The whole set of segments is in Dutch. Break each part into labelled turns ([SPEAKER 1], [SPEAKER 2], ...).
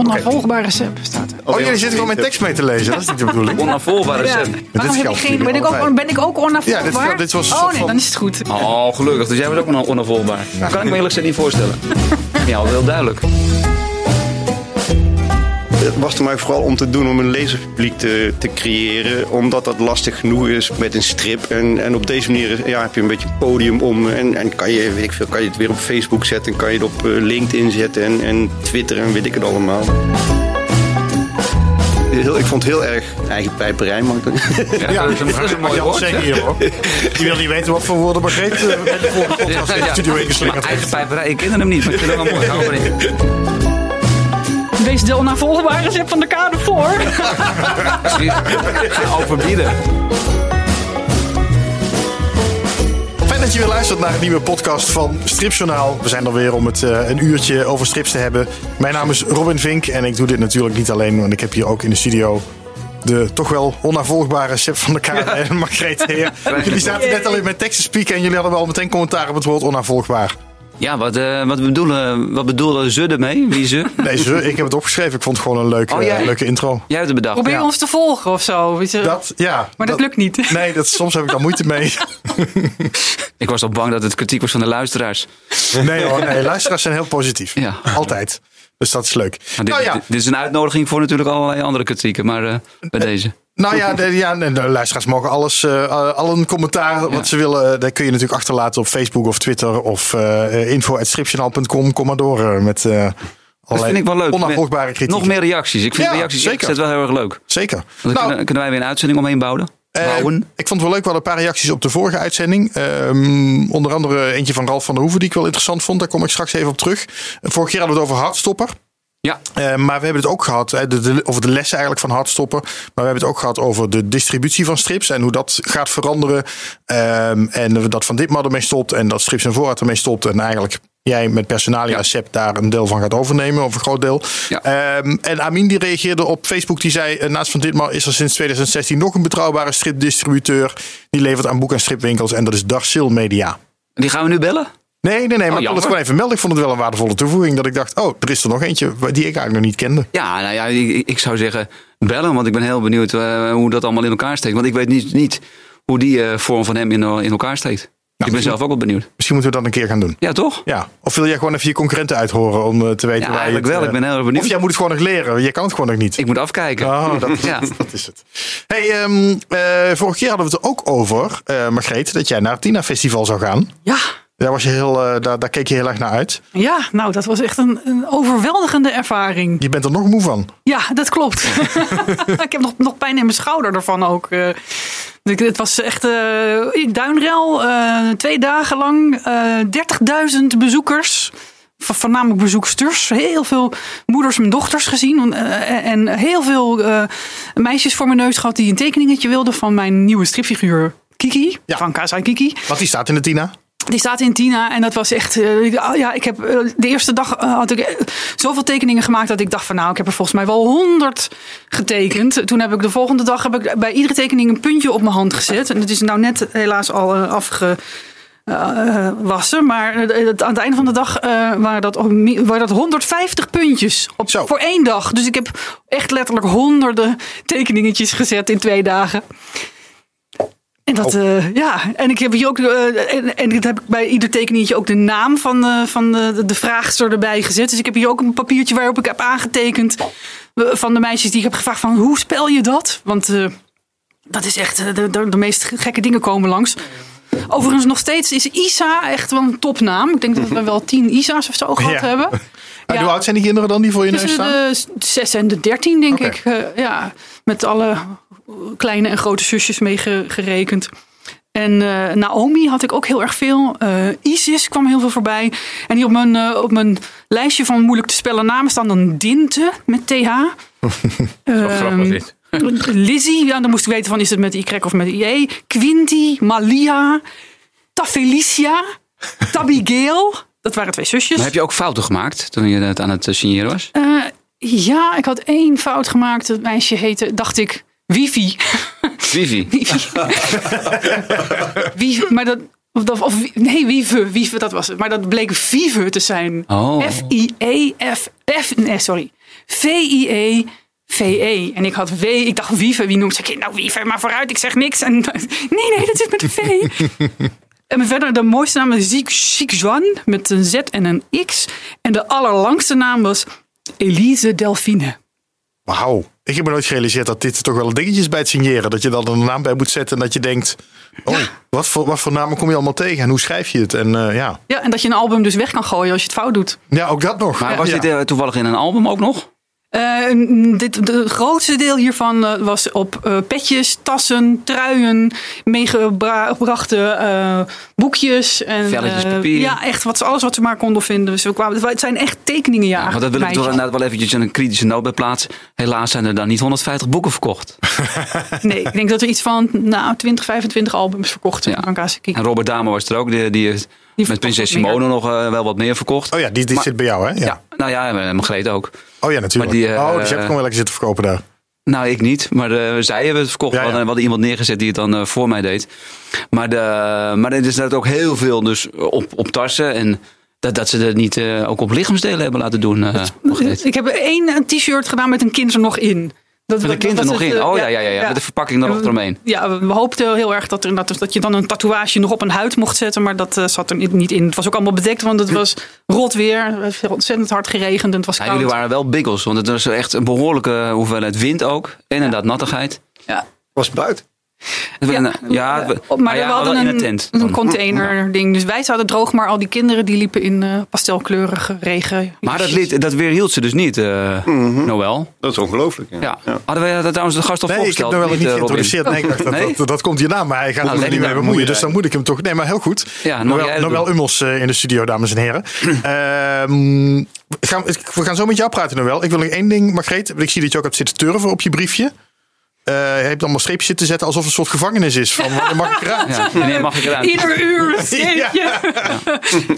[SPEAKER 1] Onafvolgbaar recept staat er.
[SPEAKER 2] Oh, jullie zitten gewoon mijn tekst mee te lezen. Dat is niet de bedoeling.
[SPEAKER 3] Onafvolgbaar
[SPEAKER 1] Ja.
[SPEAKER 3] recept.
[SPEAKER 1] Waarom heb ik
[SPEAKER 2] geldt
[SPEAKER 1] geen, ben, ik ook, ben ik ook onafvolgbaar?
[SPEAKER 2] Ja, dit- dit was
[SPEAKER 1] oh nee, dan is het goed.
[SPEAKER 3] Oh, gelukkig. Dus jij was ook on- onafvolgbaar. Kan ik me eerlijk gezegd niet voorstellen. Ja, wel heel duidelijk.
[SPEAKER 4] Het was er mij vooral om te doen om een lezerspubliek te, te creëren. Omdat dat lastig genoeg is met een strip. En, en op deze manier ja, heb je een beetje een podium om. En, en kan, je, weet ik veel, kan je het weer op Facebook zetten. Kan je het op eh, LinkedIn zetten. En, en Twitter en weet ik het allemaal. Heel, ik vond het heel erg eigen pijperij. Maar
[SPEAKER 2] Ja,
[SPEAKER 3] dat is een- dat is een mooi
[SPEAKER 2] Jan
[SPEAKER 3] woord.
[SPEAKER 2] zeggen hier, hoor. Je wil niet weten wat voor woorden Margreet eh, met de podcast studio ingeslingerd
[SPEAKER 3] Eigen pijperij, ik ken hem niet, maar ik vind hem wel mooi.
[SPEAKER 1] Wees de onafvolgbare recept van de kade voor.
[SPEAKER 3] Overbieden.
[SPEAKER 2] Fijn dat je weer luistert naar een nieuwe podcast van Stripjournaal. We zijn er weer om het eh, een uurtje over strips te hebben. Mijn naam is Robin Vink en ik doe dit natuurlijk niet alleen. Want ik heb hier ook in de studio de toch wel onafvolgbare chef van de Kamer en Margreet Heer. Jullie zaten net al in mijn tekst te spieken en jullie hadden wel meteen commentaar op het woord onafvolgbaar.
[SPEAKER 3] Ja, wat, eh, wat, bedoelen, wat bedoelen ze ermee? Wie ze?
[SPEAKER 2] Nee, ze, ik heb het opgeschreven. Ik vond het gewoon een leuke,
[SPEAKER 3] Oh, jij?
[SPEAKER 2] eh, leuke intro.
[SPEAKER 3] Jij hebt het bedacht.
[SPEAKER 1] Probeer
[SPEAKER 2] Ja.
[SPEAKER 1] ons te volgen of zo.
[SPEAKER 2] Dat, ja.
[SPEAKER 1] maar dat, lukt niet.
[SPEAKER 2] Nee, dat, soms heb ik daar moeite mee.
[SPEAKER 3] Ik was al bang dat het kritiek was van de luisteraars.
[SPEAKER 2] Nee hoor, nee, luisteraars zijn heel positief.
[SPEAKER 3] Ja.
[SPEAKER 2] Altijd. Dus dat is leuk.
[SPEAKER 3] Dit,
[SPEAKER 2] nou ja,
[SPEAKER 3] dit, dit is een uitnodiging voor natuurlijk allerlei andere kritieken, maar eh, bij deze.
[SPEAKER 2] Nou ja, de, ja de, de luisteraars mogen alles, eh, al een commentaar wat
[SPEAKER 3] Ja.
[SPEAKER 2] ze willen. eh, Dat kun je natuurlijk achterlaten op Facebook of Twitter of uh, info.stripjournaal.com. Kom maar door met eh
[SPEAKER 3] Dat vind ik wel leuk.
[SPEAKER 2] onafvolgbare kritiek.
[SPEAKER 3] Nog meer reacties. Ik vind
[SPEAKER 2] Ja,
[SPEAKER 3] reacties
[SPEAKER 2] zeker.
[SPEAKER 3] wel heel erg leuk.
[SPEAKER 2] Zeker.
[SPEAKER 3] Dan
[SPEAKER 2] Nou,
[SPEAKER 3] kunnen, kunnen wij weer een uitzending omheen bouwen. bouwen.
[SPEAKER 2] ik vond het wel leuk. We hadden een paar reacties op de vorige uitzending. Ehm, onder andere eentje van Ralf van der Hoeven die ik wel interessant vond. Daar kom ik straks even op terug. Vorige keer hadden we het over Hartstopper.
[SPEAKER 3] Ja,
[SPEAKER 2] Eh, maar we hebben het ook gehad, hè, de, de, over de lessen eigenlijk van hardstoppen. Maar we hebben het ook gehad over de distributie van strips en hoe dat gaat veranderen. Ehm, en dat Van Ditmar ermee stopt en dat Strips en Voorraad ermee stopt. En eigenlijk jij met Personalia
[SPEAKER 3] Ja.
[SPEAKER 2] Sept daar een deel van gaat overnemen, of een groot deel.
[SPEAKER 3] Ja.
[SPEAKER 2] Ehm, en Amin die reageerde op Facebook, die zei... eh, naast Van Ditmar is er sinds 2016 nog een betrouwbare stripdistributeur. Die levert aan boek- en stripwinkels en dat is Darsil Media.
[SPEAKER 3] die gaan we nu bellen.
[SPEAKER 2] Nee, nee, nee, maar ik wil het gewoon even melden. Ik vond het wel een waardevolle toevoeging. Dat ik dacht, oh, er is er nog eentje die ik eigenlijk nog niet kende.
[SPEAKER 3] Ja, nou ja, ik, ik zou zeggen bellen, want ik ben heel benieuwd eh, hoe dat allemaal in elkaar steekt. Want ik weet niet, niet hoe die eh, vorm van hem in, in elkaar steekt. ik ben zelf ook wel benieuwd.
[SPEAKER 2] Misschien moeten we dat een keer gaan doen.
[SPEAKER 3] Ja, toch?
[SPEAKER 2] Ja. Of wil jij gewoon even je concurrenten uithoren om eh, te weten
[SPEAKER 3] Ja,
[SPEAKER 2] waar je
[SPEAKER 3] eigenlijk
[SPEAKER 2] het,
[SPEAKER 3] wel.
[SPEAKER 2] eh,
[SPEAKER 3] Ik ben heel erg benieuwd.
[SPEAKER 2] Of jij moet het gewoon nog leren. Je kan het gewoon nog niet.
[SPEAKER 3] Ik moet afkijken.
[SPEAKER 2] Oh, dat,
[SPEAKER 3] Ja.
[SPEAKER 2] dat is het. Hey, ehm, eh, vorige keer hadden we het er ook over, eh Margreet, dat jij naar het Tina Festival zou gaan.
[SPEAKER 1] Ja.
[SPEAKER 2] Daar, was je heel, eh, daar, daar keek je heel erg naar uit.
[SPEAKER 1] ja, nou dat was echt een, een overweldigende ervaring.
[SPEAKER 2] Je bent er nog moe van.
[SPEAKER 1] Ja, dat klopt. ik heb nog, nog pijn in mijn schouder ervan ook. eh. Het was echt in Duinrel, twee dagen lang, eh 30.000 bezoekers. Vo- Voornamelijk bezoeksters. Heel veel moeders en dochters gezien. en heel veel meisjes voor mijn neus gehad die een tekeningetje wilden van mijn nieuwe stripfiguur Kiki.
[SPEAKER 2] Ja.
[SPEAKER 1] Van Kazai Kiki.
[SPEAKER 2] Want die staat in de Tina.
[SPEAKER 1] Die staat in Tina en dat was echt. eh, ah, ja, ik heb eh, de eerste dag eh, had ik zoveel tekeningen gemaakt dat ik dacht van nou, ik heb er volgens mij wel honderd getekend. Toen heb ik de volgende dag heb ik bij iedere tekening een puntje op mijn hand gezet. En het is nou net helaas al afgewassen. maar het- aan het einde van de dag waren, dat, waren dat 150 puntjes op,
[SPEAKER 2] Zo.
[SPEAKER 1] voor één dag. Dus ik heb echt letterlijk honderden tekeningetjes gezet in twee dagen. En dat, eh, ja, en ik heb hier ook, eh, en, en heb ik bij ieder tekeningetje ook de naam van, eh, van de, de vraagster erbij gezet. Dus ik heb hier ook een papiertje waarop ik heb aangetekend van de meisjes die ik heb gevraagd van hoe spel je dat? Want dat is echt, de, de, de meest gekke dingen komen langs. Overigens nog steeds is Isa echt wel een topnaam. Ik denk dat we wel tien Isa's of zo gehad
[SPEAKER 2] Ja.
[SPEAKER 1] hebben.
[SPEAKER 2] Maar Hoe oud zijn die kinderen dan die voor je neus staan?
[SPEAKER 1] de 6 en de 13, denk ik. Ja, met alle kleine en grote zusjes mee ge- gerekend. En eh, Naomi had ik ook heel erg veel. Eh, Isis kwam heel veel voorbij. En hier op mijn, eh, op mijn lijstje van moeilijk te spellen namen staan dan Dinte met TH. Lizzie, ja, dan moest ik weten van is het met Y of met IE. Quinty, Malia, Tafelicia, Tabigail. Dat waren twee zusjes.
[SPEAKER 3] Maar heb je ook fouten gemaakt toen je het aan het signeren was?
[SPEAKER 1] Eh, ja, ik had één fout gemaakt. Het meisje heette, dacht ik, Wifi. Wifi. Wifi, maar dat... Of, of, of- nee, Wieve, Wieve, dat was het. Maar dat bleek Vive te zijn.
[SPEAKER 3] Oh.
[SPEAKER 1] F-I-E-F... F, nee, sorry. V-I-E. V-E. En ik had W, ik dacht Wiever. Wie noemt ze? Nou, Wiever, maar vooruit, ik zeg niks. En, nee, nee, dat zit met een V. en verder, de mooiste naam is Ziek Zwan met een Z en een X. En de allerlangste naam was Elise Delphine.
[SPEAKER 2] Wauw. Ik heb me nooit gerealiseerd dat dit toch wel een dingetje is bij het signeren. Dat je dan een naam bij moet zetten en dat je denkt... Oh, wat, voor, wat voor namen kom je allemaal tegen en hoe schrijf je het? En uh, ja.
[SPEAKER 1] ja, en dat je een album dus weg kan gooien als je het fout doet.
[SPEAKER 2] Ja, ook dat nog.
[SPEAKER 3] Maar was dit uh, toevallig in een album ook nog?
[SPEAKER 1] Uh, dit, de grootste deel hiervan uh, was op uh, petjes, tassen, truien, meegebrachte boekjes. En,
[SPEAKER 3] Velletjes papier.
[SPEAKER 1] Ja, echt wat, alles wat ze maar konden vinden. Dus we kwamen, het zijn echt tekeningen, ja.
[SPEAKER 3] ja maar dat wil ik toch inderdaad wel eventjes een kritische noot bij plaatsen. Helaas zijn er dan niet 150 boeken verkocht.
[SPEAKER 1] nee, ik denk dat er iets van nou, 20, 25 albums verkocht zijn.
[SPEAKER 3] Ja. En Robert Dame was er ook, die, die met Prinses Simone nog uh, wel wat meer verkocht.
[SPEAKER 2] Oh ja, die, die
[SPEAKER 3] maar,
[SPEAKER 2] zit bij jou, hè?
[SPEAKER 3] Ja. ja nou ja, Margreet ook.
[SPEAKER 2] Oh ja, natuurlijk.
[SPEAKER 3] Die,
[SPEAKER 2] uh, oh, dus je hebt gewoon wel lekker zitten verkopen daar.
[SPEAKER 3] Nou, ik niet. Maar uh, zij hebben het verkocht. Ja, ja. We, hadden, we hadden iemand neergezet die het dan uh, voor mij deed. Maar, de, maar er is net ook heel veel dus op, op tassen. En dat, dat ze het niet uh, ook op lichaamsdelen hebben laten doen.
[SPEAKER 1] Het, ik heb één t-shirt gedaan met een kind er nog in.
[SPEAKER 3] Dat, met de kind er nog in? Oh ja, ja, ja, ja, met de verpakking er eromheen.
[SPEAKER 1] Ja, we hoopten heel erg dat, er, dat, dat je dan een tatoeage nog op een huid mocht zetten. Maar dat uh, zat er niet in. Het was ook allemaal bedekt, want het was rot weer. Het heeft ontzettend hard geregend en het was
[SPEAKER 3] ja,
[SPEAKER 1] koud.
[SPEAKER 3] jullie waren wel biggels, want het was echt een behoorlijke hoeveelheid wind ook. En inderdaad nattigheid.
[SPEAKER 1] Ja.
[SPEAKER 4] Was buiten?
[SPEAKER 1] Ja,
[SPEAKER 3] ja,
[SPEAKER 1] we, maar ja, we hadden een,
[SPEAKER 3] in een, tent,
[SPEAKER 1] een container ding. Dus wij zouden droog, maar al die kinderen die liepen in uh, pastelkleurige regen.
[SPEAKER 3] Maar dat, lied, dat weerhield ze dus niet, uh, mm -hmm. Noël.
[SPEAKER 4] Dat is ongelooflijk. Ja.
[SPEAKER 3] Ja. ja. Hadden wij dat trouwens de gast al
[SPEAKER 2] nee,
[SPEAKER 3] voorgesteld?
[SPEAKER 2] ik heb Noël niet
[SPEAKER 3] uh,
[SPEAKER 2] geïntroduceerd. Nee, dat, nee? Dat, dat, komt hierna, maar hij gaat
[SPEAKER 3] nou,
[SPEAKER 2] er niet mee bemoeien. Dus dan moet ik hem toch... Nee, maar heel goed.
[SPEAKER 3] Ja,
[SPEAKER 2] Noël, Noël Ummels in de studio, dames en heren. um, gaan, we gaan zo met jou praten, Noël. Ik wil nog één ding, Margreet. Ik zie dat je ook hebt zitten turven op je briefje. Uh, je hebt allemaal streepjes zitten zetten alsof het een soort gevangenis is. Van wanneer mag ik eruit?
[SPEAKER 3] Ja, wanneer mag ik eruit?
[SPEAKER 1] Ieder uur een streepje. Ja.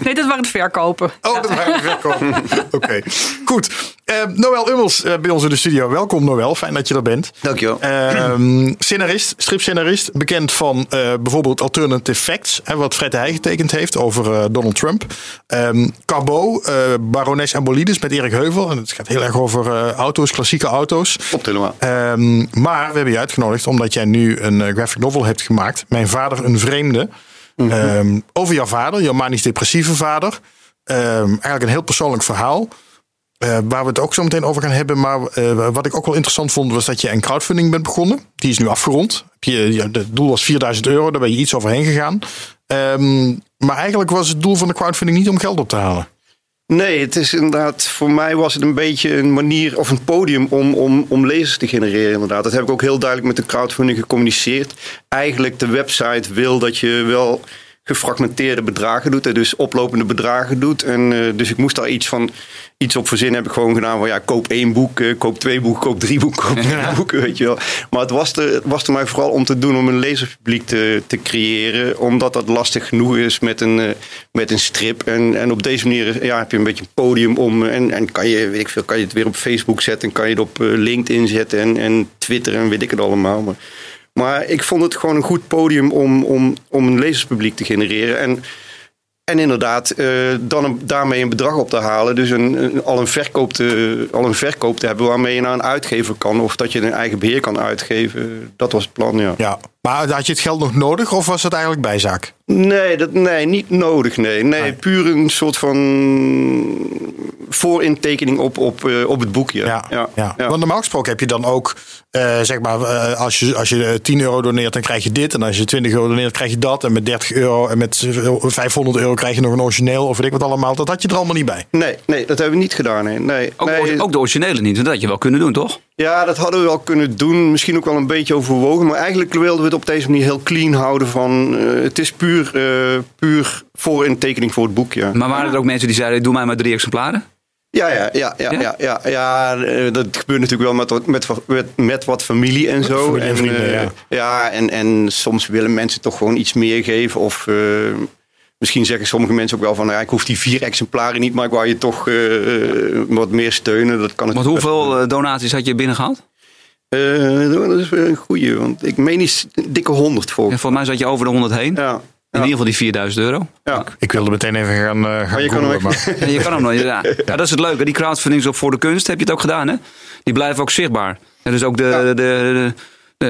[SPEAKER 1] Nee, dat waren de verkopen.
[SPEAKER 2] Oh, dat waren de verkopen. Oké, okay. goed. Uh, Noël Ummels uh, bij ons in de studio. Welkom Noël, fijn dat je er bent.
[SPEAKER 4] Dankjewel.
[SPEAKER 2] Uh, scenarist, stripscenarist. Bekend van bijvoorbeeld Alternative Facts. Hè, wat Fred Heij getekend heeft over Donald Trump. Um, Carbo, Barones en Bolides met Erik Heuvel. En het gaat heel erg over auto's, klassieke auto's.
[SPEAKER 4] Klopt helemaal.
[SPEAKER 2] Um, maar we hebben je uitgenodigd omdat jij nu een graphic novel hebt gemaakt. Mijn vader een vreemde. Mm -hmm. um, over jouw vader, jouw manisch-depressieve vader. Um, eigenlijk een heel persoonlijk verhaal. Uh, waar we het ook zo meteen over gaan hebben. Maar uh, wat ik ook wel interessant vond was dat je een crowdfunding bent begonnen. Die is nu afgerond. Je, het doel was 4000 euro, daar ben je iets overheen gegaan. Um, maar eigenlijk was het doel van de crowdfunding niet om geld op te halen.
[SPEAKER 4] Nee, het is inderdaad, voor mij was het een beetje een manier of een podium om, om, om lezers te genereren. Inderdaad. Dat heb ik ook heel duidelijk met de crowdfunding gecommuniceerd. Eigenlijk de website wil dat je wel gefragmenteerde bedragen doet. Dus oplopende bedragen doet. En uh, dus ik moest daar iets van iets op verzinnen. Heb ik gewoon gedaan van ja, koop één boek, uh, koop twee boeken, koop drie boeken, koop drie ja. boeken, weet je wel. Maar het was er, het was er mij vooral om te doen om een lezerspubliek te, te creëren. Omdat dat lastig genoeg is met een, uh, met een strip. En, en op deze manier ja, heb je een beetje een podium om. En, en kan je, weet ik veel, kan je het weer op Facebook zetten. En kan je het op LinkedIn zetten en, en Twitter en weet ik het allemaal. Maar, maar ik vond het gewoon een goed podium om, om, om een lezerspubliek te genereren. En, en inderdaad, uh, dan daarmee een bedrag op te halen. Dus een, al, een verkoop te, al een verkoop te hebben waarmee je naar een uitgever kan. Of dat je een eigen beheer kan uitgeven. Dat was het plan, ja.
[SPEAKER 2] ja. Maar had je het geld nog nodig of was het eigenlijk bijzaak?
[SPEAKER 4] Nee, dat, nee niet nodig. Nee. Nee, nee. puur een soort van voorintekening op, op, uh, op het boekje.
[SPEAKER 2] Ja, ja, ja. ja. Want normaal gesproken heb je dan ook, uh, zeg maar, uh, als, je, als je 10 euro doneert, dan krijg je dit. En als je 20 euro doneert, krijg je dat. En met 30 euro en met 500 euro krijg je nog een origineel of weet ik wat allemaal. Dat had je er allemaal niet bij.
[SPEAKER 4] Nee, nee dat hebben we niet gedaan. Nee. nee,
[SPEAKER 3] ook,
[SPEAKER 4] nee.
[SPEAKER 3] ook de originele niet. Dat had je wel kunnen doen, toch?
[SPEAKER 4] Ja, dat hadden we wel kunnen doen. Misschien ook wel een beetje overwogen. Maar eigenlijk wilden we het op deze manier heel clean houden. Van, uh, het is puur, uh, puur voor een tekening voor het boek. Ja.
[SPEAKER 3] Maar waren er ook mensen die zeiden: doe mij maar drie exemplaren?
[SPEAKER 4] Ja, ja, ja, ja, ja, ja, ja, dat gebeurt natuurlijk wel met, met, met, met wat familie en zo.
[SPEAKER 2] Familie en vrienden,
[SPEAKER 4] uh,
[SPEAKER 2] ja.
[SPEAKER 4] ja en, en soms willen mensen toch gewoon iets meer geven. Of uh, misschien zeggen sommige mensen ook wel van... Ja, ik hoef die vier exemplaren niet, maar ik wou je toch uh, wat meer steunen. Dat kan
[SPEAKER 3] Want hoeveel donaties had je binnengehaald?
[SPEAKER 4] Uh, dat is weer een goeie, want ik meen iets dikke honderd voor.
[SPEAKER 3] Ja, volgens mij zat je over de honderd heen.
[SPEAKER 4] Ja.
[SPEAKER 3] In ieder geval die 4000 euro.
[SPEAKER 4] Ja.
[SPEAKER 2] Ik wilde meteen even gaan, uh, gaan
[SPEAKER 4] Maar je kan
[SPEAKER 2] googlen, maar-
[SPEAKER 3] Ja, je kan hem nog. Ja. ja, dat is het leuke. Die crowdfundings op voor de kunst heb je het ook gedaan, hè? Die blijven ook zichtbaar. En dus ook de,
[SPEAKER 4] Ja.
[SPEAKER 3] de, de, de,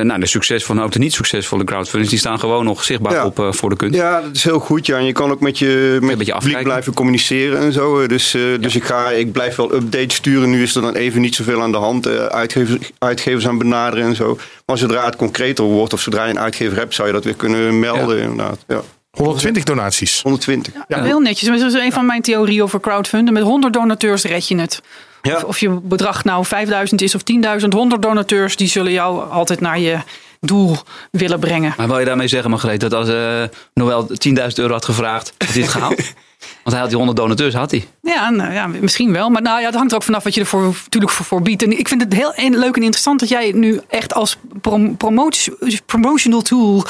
[SPEAKER 3] nou, de succesvolle, ook de niet succesvolle crowdfundings, die staan gewoon nog zichtbaar
[SPEAKER 4] Ja.
[SPEAKER 3] op eh, voor de kunst.
[SPEAKER 4] Ja, dat is heel goed. Ja. En je kan ook met je, met publiek
[SPEAKER 3] afkijken.
[SPEAKER 4] blijven communiceren en zo. Eh, Dus, eh, dus ik, ga, ik blijf wel updates sturen. Nu is er dan even niet zoveel aan de hand. eh, uitgevers, uitgevers aan benaderen en zo. Maar zodra het concreter wordt of zodra je een uitgever hebt, zou je dat weer kunnen melden. Inderdaad. Ja.
[SPEAKER 2] 120 donaties.
[SPEAKER 4] 120.
[SPEAKER 1] Ja, Heel netjes. Maar Dat is een van mijn theorieën over crowdfunden. Met 100 donateurs red je het.
[SPEAKER 4] Ja.
[SPEAKER 1] Of, of je bedrag nou 5000 is of 10.000. 100 donateurs die zullen jou altijd naar je doel willen brengen.
[SPEAKER 3] Maar wil je daarmee zeggen, Margreet, dat als eh Noël 10.000 euro had gevraagd, had hij het gehaald? Want hij had die 100 donateurs, had hij.
[SPEAKER 1] Ja, nou, ja, misschien wel. Maar nou, ja, het hangt er ook vanaf wat je ervoor natuurlijk voor, voor biedt. En ik vind het heel en- leuk en interessant dat jij het nu echt als prom promotie- promotional tool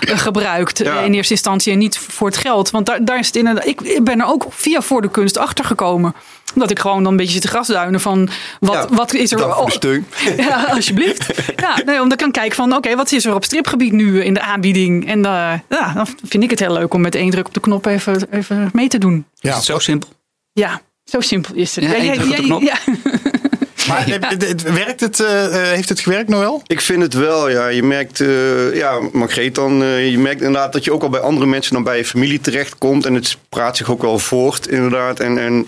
[SPEAKER 1] eh, gebruikt.
[SPEAKER 4] Ja.
[SPEAKER 1] eh, In eerste instantie en niet voor het geld. Want daar, daar is het inderdaad. Ik, ik ben er ook via voor de kunst achter gekomen. Omdat ik gewoon dan een beetje zit te grasduinen van wat,
[SPEAKER 4] Ja,
[SPEAKER 1] wat is er. oh,
[SPEAKER 4] steun.
[SPEAKER 1] Ja, alsjeblieft. Ja, nee, omdat ik kan kijken van, oké, wat is er op stripgebied nu in de aanbieding? En eh, ja, dan vind ik het heel leuk om met één druk op de knop even, even mee te doen.
[SPEAKER 3] Is
[SPEAKER 2] Ja.
[SPEAKER 3] het zo simpel?
[SPEAKER 1] Ja, zo simpel is het.
[SPEAKER 3] Ja.
[SPEAKER 2] Maar eh, het- het- werkt het, eh, eh, heeft het gewerkt, Noël?
[SPEAKER 4] Ik vind het wel, ja. Je merkt, eh, ja, Margreet dan, eh, je merkt inderdaad dat je ook al bij andere mensen dan bij je familie terechtkomt. En het praat zich ook wel voort, inderdaad. En, en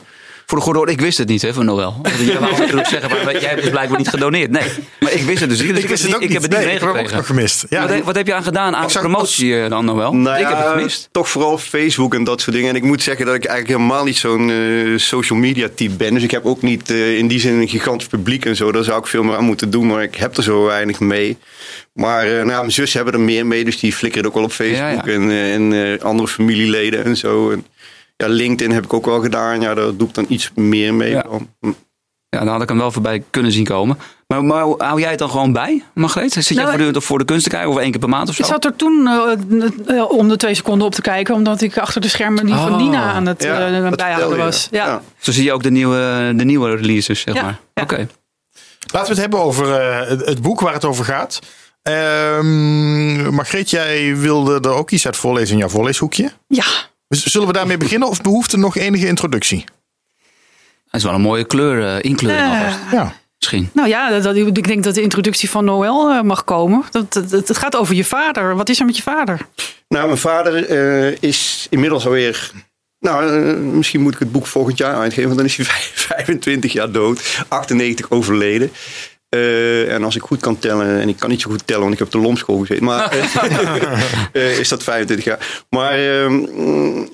[SPEAKER 3] Voor de goede orde, ik wist het niet hè, van Noël. Wou natuurlijk zeggen, maar jij hebt dus blijkbaar niet gedoneerd. Nee, maar ik wist het dus niet. Dus ik, heb, het niet, ik heb het niet
[SPEAKER 2] Nee, ik heb gemist. Ja,
[SPEAKER 3] wat, heb, wat heb je aan gedaan aan promotie eh, dan, Noël?
[SPEAKER 4] Nou
[SPEAKER 3] ik heb het gemist.
[SPEAKER 4] Toch vooral Facebook en dat soort dingen. En ik moet zeggen dat ik eigenlijk helemaal niet zo'n eh, social media type ben. Dus ik heb ook niet eh, in die zin een gigantisch publiek en zo. Daar zou ik veel meer aan moeten doen. Maar ik heb er zo weinig mee. Maar nou mijn zus hebben er meer mee. Dus die flikkeren ook wel op Facebook.
[SPEAKER 3] Ja.
[SPEAKER 4] En, en andere familieleden en zo. En, ja, LinkedIn heb ik ook wel gedaan. Ja, daar doe ik dan iets meer mee.
[SPEAKER 3] Ja.
[SPEAKER 4] dan. Hm.
[SPEAKER 3] Ja, dan had ik hem wel voorbij kunnen zien komen. Maar, maar hou jij het dan gewoon bij, Margreet? Zit jij
[SPEAKER 1] Nou,
[SPEAKER 3] voortdurend op voor de kunst te kijken? Of één keer per maand of zo?
[SPEAKER 1] Ik zat er toen eh, eh, om de twee seconden op te kijken, omdat ik achter de schermen die van
[SPEAKER 3] Oh.
[SPEAKER 1] Nina aan het
[SPEAKER 4] Ja,
[SPEAKER 1] eh, bijhouden was. Ja.
[SPEAKER 4] Ja.
[SPEAKER 3] Zo zie je ook de nieuwe, de nieuwe releases, zeg
[SPEAKER 1] Ja,
[SPEAKER 3] maar.
[SPEAKER 1] ja.
[SPEAKER 3] Oké.
[SPEAKER 2] Laten we het hebben over eh, het, boek waar het over gaat. Ehm Margreet, jij wilde er ook iets uit voorlezen in jouw voorleeshoekje.
[SPEAKER 1] ja.
[SPEAKER 2] Dus Zullen we daarmee beginnen of behoeft er nog enige introductie?
[SPEAKER 3] Dat is wel een mooie kleur, eh, inkleuring alvast,
[SPEAKER 2] Ja.
[SPEAKER 3] misschien.
[SPEAKER 1] Nou ja, dat, dat- ik denk dat de introductie van Noël eh, mag komen. Dat, het gaat over je vader. Wat is er met je vader?
[SPEAKER 4] Nou, mijn vader eh, is inmiddels alweer. Nou, misschien moet ik het boek volgend jaar uitgeven, want dan is hij vijf- 25 jaar dood, 98 overleden. Eh, en als ik goed kan tellen, en ik kan niet zo goed tellen, want ik heb op de lomschool gezeten, maar eh, eh, is dat 25 jaar. Maar ehm,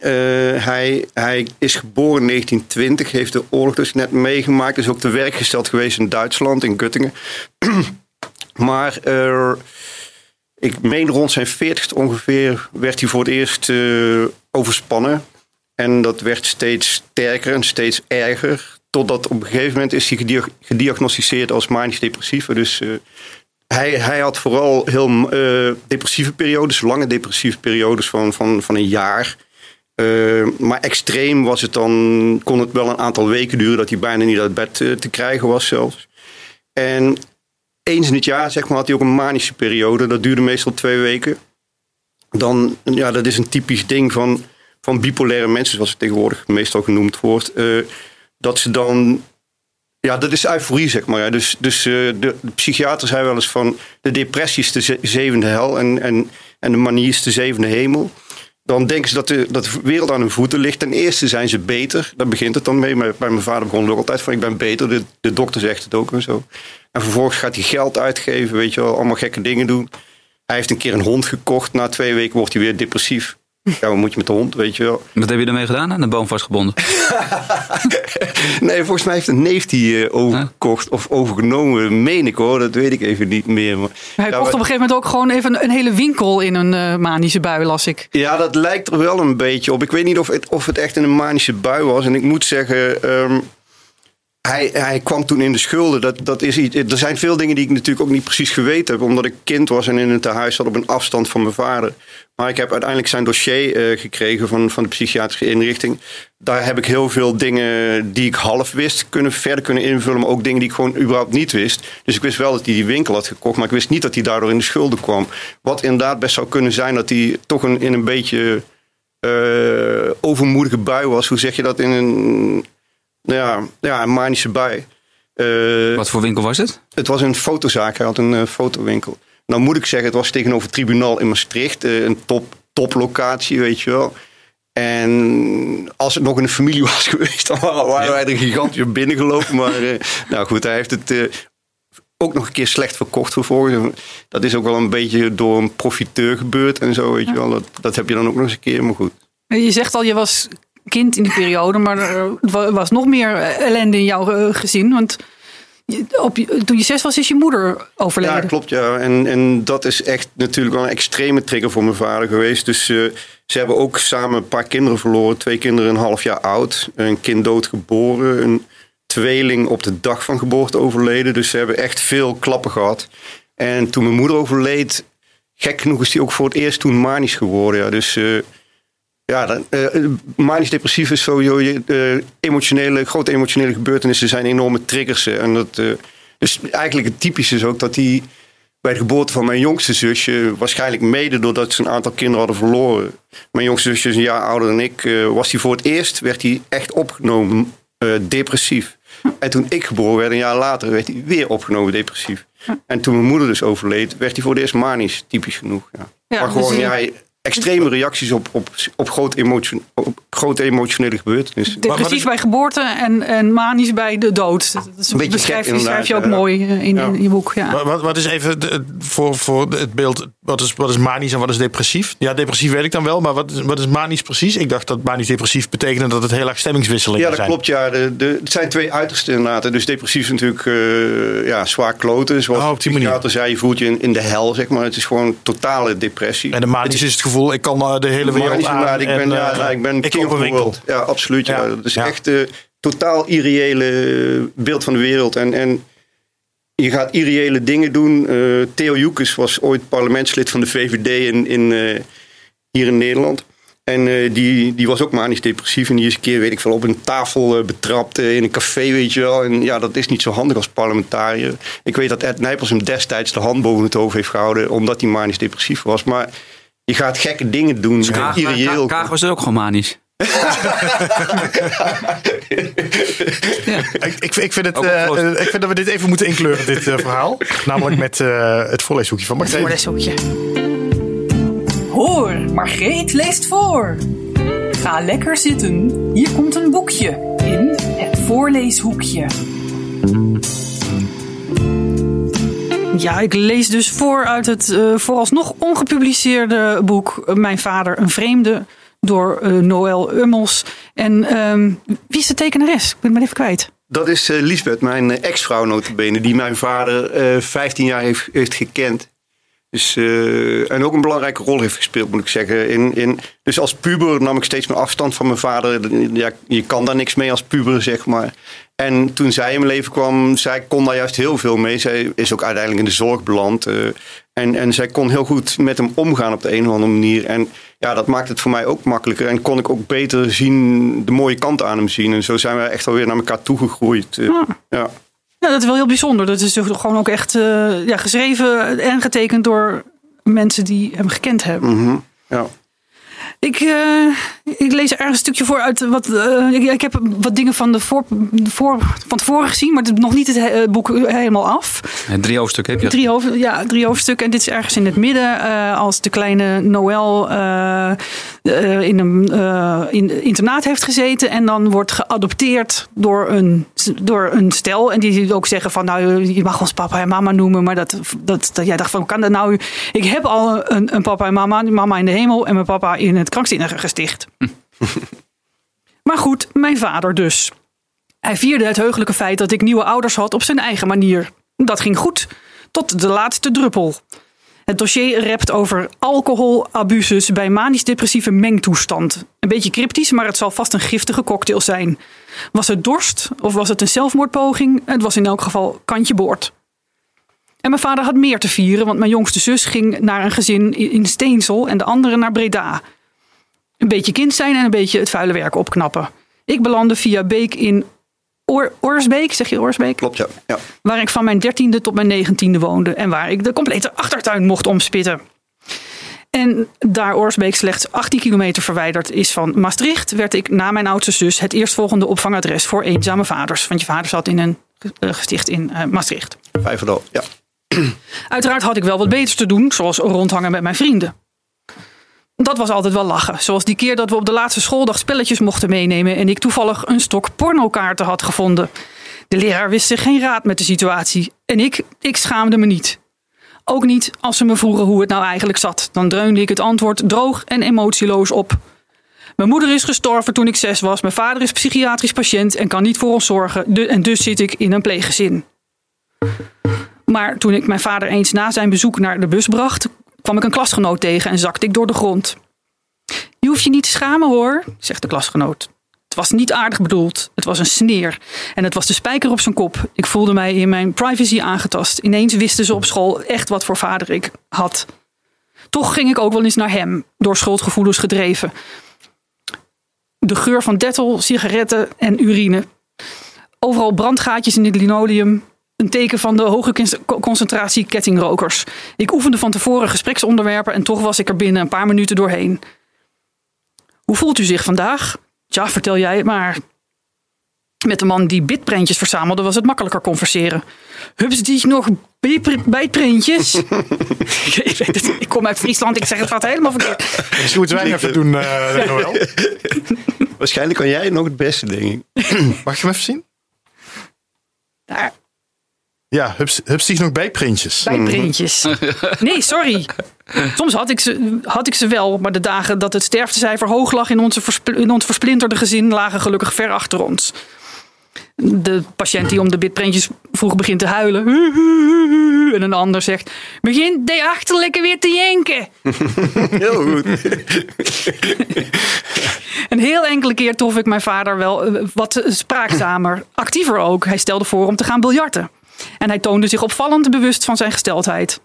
[SPEAKER 4] eh, hij, hij is geboren in 1920, heeft de oorlog dus net meegemaakt, is ook te werk gesteld geweest in Duitsland, in Göttingen. maar ik meen rond zijn 40ste ongeveer werd hij voor het eerst overspannen. En dat werd steeds sterker en steeds erger. Totdat op een gegeven moment is hij gedia- gediagnosticeerd als manisch depressieve. Dus eh, hij, hij had vooral heel eh, depressieve periodes, lange depressieve periodes van, van, van een jaar. Eh, maar extreem was het dan, kon het wel een aantal weken duren dat hij bijna niet uit bed te krijgen was zelfs. En eens in het jaar zeg maar, had hij ook een manische periode. Dat duurde meestal twee weken. Dan, ja, dat is een typisch ding van, van bipolaire mensen, zoals het tegenwoordig meestal genoemd wordt. Dat ze dan. Ja, dat is euforie, zeg maar. Dus, dus eh, de, de psychiater zei wel eens van. De depressie is de ze- zevende hel en, en, en de manie is de zevende hemel. Dan denken ze dat de, dat de wereld aan hun voeten ligt. Ten eerste zijn ze beter. Daar begint het dan mee. Bij mijn vader begon ook altijd van: ik ben beter. De, de dokter zegt het ook en zo. En vervolgens gaat hij geld uitgeven, weet je wel, allemaal gekke dingen doen. Hij heeft een keer een hond gekocht. Na twee weken wordt hij weer depressief. Ja, wat moet je met de hond, weet je wel.
[SPEAKER 3] Wat heb je ermee gedaan? Aan de boom vastgebonden?
[SPEAKER 4] Nee, volgens mij heeft een neef die eh, overgekocht of overgenomen, meen ik hoor. Dat weet ik even niet meer. Maar,
[SPEAKER 1] Hij
[SPEAKER 4] ja,
[SPEAKER 1] kocht op een gegeven moment ook gewoon even een, een hele winkel in een eh, manische bui, las ik.
[SPEAKER 4] Ja, dat lijkt er wel een beetje op. Ik weet niet of het, of het echt in een manische bui was. En ik moet zeggen, ehm, hij, hij kwam toen in de schulden. Dat, dat is iets, er zijn veel dingen die ik natuurlijk ook niet precies geweten heb. Omdat ik kind was en in het tehuis zat op een afstand van mijn vader. Maar ik heb uiteindelijk zijn dossier uh, gekregen van, van de psychiatrische inrichting. Daar heb ik heel veel dingen die ik half wist kunnen, verder kunnen invullen. Maar ook dingen die ik gewoon überhaupt niet wist. Dus ik wist wel dat hij die winkel had gekocht. Maar ik wist niet dat hij daardoor in de schulden kwam. Wat inderdaad best zou kunnen zijn dat hij toch een, in een beetje uh, overmoedige bui was. Hoe zeg je dat in een ja, ja een manische bui.
[SPEAKER 3] Uh, Wat voor winkel was het?
[SPEAKER 4] Het was een fotozaak. Hij had een uh, fotowinkel. Nou moet ik zeggen, het was tegenover het tribunaal in Maastricht. Uh, een top, toplocatie, weet je wel. En als het nog in de familie was geweest, dan waren wij er gigantisch binnengelopen. Maar nou goed, hij heeft het ook nog een keer slecht verkocht vervolgens. Dat is ook wel een beetje door een profiteur gebeurd en zo, weet je wel. Dat, dat heb je dan ook nog eens een keer, maar goed.
[SPEAKER 1] Je zegt al, je was kind in die periode, maar er was nog meer ellende in jouw eh, gezin. Want op, toen je zes was, is je moeder overleden.
[SPEAKER 4] Ja, klopt. Ja. En, en dat is echt natuurlijk wel een extreme trigger voor mijn vader geweest. Dus uh, ze hebben ook samen een paar kinderen verloren. Twee kinderen een half jaar oud. Een kind doodgeboren. Een tweeling op de dag van geboorte overleden. Dus ze hebben echt veel klappen gehad. En toen mijn moeder overleed, gek genoeg is die ook voor het eerst toen manisch geworden. Ja. Dus... ja, dan, uh, manisch depressief is sowieso uh, emotionele, grote emotionele gebeurtenissen zijn enorme triggers. En dat, uh, dus eigenlijk het typische is ook dat hij bij de geboorte van mijn jongste zusje, waarschijnlijk mede doordat ze een aantal kinderen hadden verloren. Mijn jongste zusje is een jaar ouder dan ik, was hij voor het eerst, werd hij echt opgenomen depressief. En toen ik geboren werd, een jaar later, werd hij weer opgenomen depressief. En toen mijn moeder dus overleed, werd hij voor het eerst manisch, typisch genoeg. Ja. ja maar gewoon, dus ja, extreme reacties op, op, op, groot emotion, op grote emotionele gebeurtenissen.
[SPEAKER 1] Depressief bij geboorte en, en manisch bij de dood. Dat is een beetje beschrijf, gek, schrijf je ook mooi eh, in, in, je boek. Ja.
[SPEAKER 2] Wat, wat is even voor, voor het beeld, wat is, wat is manisch en wat is depressief? Ja, depressief weet ik dan wel, maar wat is, wat is manisch precies? Ik dacht dat manisch depressief betekende dat het heel erg stemmingswisselingen
[SPEAKER 4] zijn. Ja, dat klopt. Ja. De, de, het zijn twee uitersten inderdaad. Dus depressief is natuurlijk uh, ja, zwaar kloten. Zoals oh, op die manier. zei, je voelt je in, in de hel, zeg maar. Het is gewoon totale depressie.
[SPEAKER 2] En de manisch is het gevoel, ik kan eh, de hele wereld aan.
[SPEAKER 4] ik ben, ja, uh, ik ben king of. Ja, absoluut. Ja. Dat is echt een totaal irreële beeld van de wereld. En, en je gaat irreële dingen doen. Uh, Theo Joekes was ooit parlementslid van de VVD in, in, uh, hier in Nederland. En uh, die, die was ook manisch depressief. En die is een keer, weet ik veel, op een tafel betrapt in een café, weet je wel. En ja, dat is niet zo handig als parlementariër. Ik weet dat Ed Nijpels hem destijds de hand boven het hoofd heeft gehouden. Omdat hij manisch depressief was. Maar je gaat gekke dingen doen. Dus
[SPEAKER 3] Kaag, irreëel. Kaag was er ook gewoon manisch.
[SPEAKER 2] ja. ik, ik, ik, vind het, uh, ik vind dat we dit even moeten inkleuren, dit uh, verhaal. Namelijk met uh, het voorleeshoekje van Margreet.
[SPEAKER 1] Voorleeshoekje. Hoor, Margreet leest voor. Ga lekker zitten. Hier komt een boekje in het voorleeshoekje. Ja, ik lees dus voor uit het uh, vooralsnog ongepubliceerde boek Mijn vader een vreemde door uh, Noël Ummels. En um, wie is de tekenares? Ik ben het even kwijt.
[SPEAKER 4] Dat is uh, Lisbeth, mijn ex-vrouw notabene, die mijn vader 15 jaar heeft, heeft gekend. Dus, en ook een belangrijke rol heeft gespeeld, moet ik zeggen. In, in, dus als puber nam ik steeds meer afstand van mijn vader. Ja, je kan daar niks mee als puber, zeg maar. En toen zij in mijn leven kwam, zij kon daar juist heel veel mee. Zij is ook uiteindelijk in de zorg beland. Uh, en, en zij kon heel goed met hem omgaan op de een of andere manier. En ja, dat maakt het voor mij ook makkelijker. En kon ik ook beter zien, de mooie kant aan hem zien. En zo zijn we echt alweer naar elkaar toegegroeid. Uh, ja.
[SPEAKER 1] Ja, dat is wel heel bijzonder. Dat is gewoon ook echt uh, ja, geschreven en getekend door mensen die hem gekend hebben.
[SPEAKER 4] Mm -hmm. Ja.
[SPEAKER 1] Ik, uh, ik lees ergens een stukje voor uit wat. Uh, ik, ik, heb wat dingen van, de voor, voor, van tevoren gezien, maar het nog niet het boek helemaal af.
[SPEAKER 3] En drie hoofdstukken heb je.
[SPEAKER 1] Drie, hoofd, ja, drie hoofdstukken. En dit is ergens in het midden. Uh, als de kleine Noël in een in internaat heeft gezeten. En dan wordt geadopteerd door een, door een stel. En die ook zeggen van nou, je mag ons papa en mama noemen. Maar dat, dat, dat jij dacht van kan dat nou? Ik heb al een, een papa en mama. Mama in de hemel en mijn papa in het krankzinnige gesticht. maar goed, mijn vader dus. Hij vierde het heugelijke feit dat ik nieuwe ouders had op zijn eigen manier. Dat ging goed, tot de laatste druppel. Het dossier rept over alcoholabuses bij manisch-depressieve mengtoestand. Een beetje cryptisch, maar het zal vast een giftige cocktail zijn. Was het dorst of was het een zelfmoordpoging? Het was in elk geval kantje boord. En mijn vader had meer te vieren, want mijn jongste zus ging naar een gezin in Steensel en de andere naar Breda. Een beetje kind zijn en een beetje het vuile werk opknappen. Ik belandde via Beek in Oor, Oorsbeek, zeg je Oorsbeek?
[SPEAKER 4] Klopt, ja. ja.
[SPEAKER 1] Waar ik van mijn dertiende tot mijn negentiende woonde en waar ik de complete achtertuin mocht omspitten. En daar Oorsbeek slechts 18 kilometer verwijderd is van Maastricht, werd ik na mijn oudste zus het eerstvolgende opvangadres voor eenzame vaders. Want je vader zat in een eh, gesticht in uh, Maastricht.
[SPEAKER 4] Vijferdal, ja.
[SPEAKER 1] Uiteraard had ik wel wat beters te doen, zoals rondhangen met mijn vrienden. Dat was altijd wel lachen. Zoals die keer dat we op de laatste schooldag spelletjes mochten meenemen en ik toevallig een stok pornokaarten had gevonden. De leraar wist zich geen raad met de situatie. En ik, ik schaamde me niet. Ook niet als ze me vroegen hoe het nou eigenlijk zat. Dan dreunde ik het antwoord droog en emotieloos op. Mijn moeder is gestorven toen ik zes was. Mijn vader is psychiatrisch patiënt en kan niet voor ons zorgen. En dus zit ik in een pleeggezin. Maar toen ik mijn vader eens na zijn bezoek naar de bus bracht, kwam ik een klasgenoot tegen en zakte ik door de grond. Je hoeft je niet te schamen hoor, zegt de klasgenoot. Het was niet aardig bedoeld. Het was een sneer. En het was de spijker op zijn kop. Ik voelde mij in mijn privacy aangetast. Ineens wisten ze op school echt wat voor vader ik had. Toch ging ik ook wel eens naar hem, door schuldgevoelens gedreven. De geur van dettel, sigaretten en urine. Overal brandgaatjes in het linoleum. Een teken van de hoge concentratie kettingrokers. Ik oefende van tevoren gespreksonderwerpen en toch was ik er binnen een paar minuten doorheen. Hoe voelt u zich vandaag? Tja, vertel jij het maar. Met de man die bitprentjes verzamelde was het makkelijker converseren. Hups die nog bijtprentjes? ik, weet het, ik kom uit Friesland, ik zeg het gaat helemaal verkeerd.
[SPEAKER 2] Dus moeten wij even doen, uh, Noël.
[SPEAKER 4] Waarschijnlijk kan jij nog het beste, denk ik.
[SPEAKER 2] Mag je hem even zien?
[SPEAKER 1] Daar.
[SPEAKER 2] Ja, hups, hups die nog bijprintjes.
[SPEAKER 1] Bijprintjes. Nee, sorry. Soms had ik, ze, had ik ze wel, maar de dagen dat het sterftecijfer hoog lag in, onze in ons versplinterde gezin lagen gelukkig ver achter ons. De patiënt die om de bitprintjes vroeg begint te huilen. En een ander zegt: Begint de achterlijke weer te jenken.
[SPEAKER 4] Heel goed.
[SPEAKER 1] Een heel enkele keer trof ik mijn vader wel eh, wat spraakzamer. Actiever ook. Hij stelde voor om te gaan biljarten. En hij toonde zich opvallend bewust van zijn gesteldheid.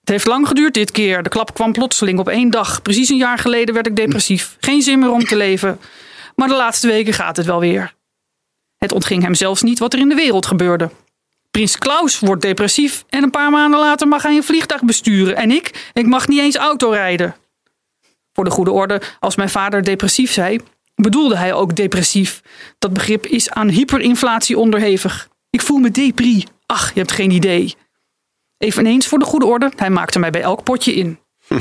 [SPEAKER 1] Het heeft lang geduurd dit keer. De klap kwam plotseling op één dag. Precies een jaar geleden werd ik depressief. Geen zin meer om te leven. Maar de laatste weken gaat het wel weer. Het ontging hem zelfs niet wat er in de wereld gebeurde. Prins Klaus wordt depressief en een paar maanden later mag hij een vliegtuig besturen. En ik, ik mag niet eens auto rijden. Voor de goede orde, als mijn vader depressief zei, bedoelde hij ook depressief. Dat begrip is aan hyperinflatie onderhevig. Ik voel me depri. Ach, je hebt geen idee. Eveneens voor de goede orde, hij maakte mij bij elk potje in.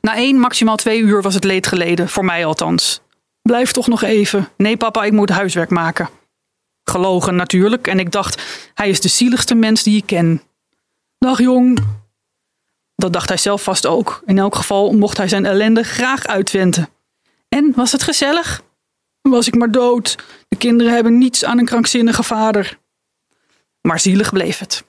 [SPEAKER 1] Na één, maximaal twee uur was het leed geleden, voor mij althans. Blijf toch nog even. Nee, papa, ik moet huiswerk maken. Gelogen natuurlijk, en ik dacht, hij is de zieligste mens die ik ken. Dag jong. Dat dacht hij zelf vast ook. In elk geval mocht hij zijn ellende graag uitwenten. En was het gezellig? Was ik maar dood. De kinderen hebben niets aan een krankzinnige vader. Maar zielig bleef het.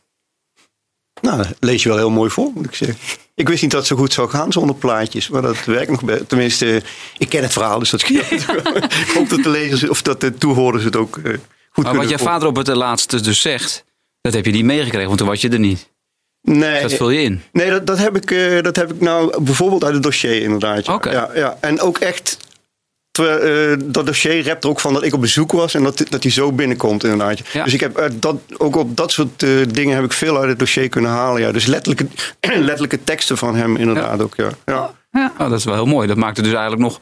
[SPEAKER 4] Nou, lees je wel heel mooi voor, moet ik zeggen. Ik wist niet dat het zo goed zou gaan zonder plaatjes, maar dat werkt nog bij. Tenminste, ik ken het verhaal, dus dat scheelt. ik hoop dat de lezers of dat de toehoorders het ook uh, goed
[SPEAKER 3] Maar wat je vader op het laatste dus zegt, dat heb je niet meegekregen, want toen was je er niet.
[SPEAKER 4] Nee,
[SPEAKER 3] dat vul je in.
[SPEAKER 4] Nee, dat, dat, heb ik, uh, dat heb ik nou bijvoorbeeld uit het dossier inderdaad.
[SPEAKER 3] Oké.
[SPEAKER 4] Ja, ja. En ook echt uh, dat dossier rept er ook van dat ik op bezoek was en dat, dat hij zo binnenkomt inderdaad. Ja. Dus ik heb uh, dat, ook op dat soort uh, dingen heb ik veel uit het dossier kunnen halen. Ja. Dus letterlijke, letterlijke teksten van hem inderdaad
[SPEAKER 3] ja.
[SPEAKER 4] ook. Ja. Ja.
[SPEAKER 3] ja. Oh, dat is wel heel mooi. Dat maakt het dus eigenlijk nog,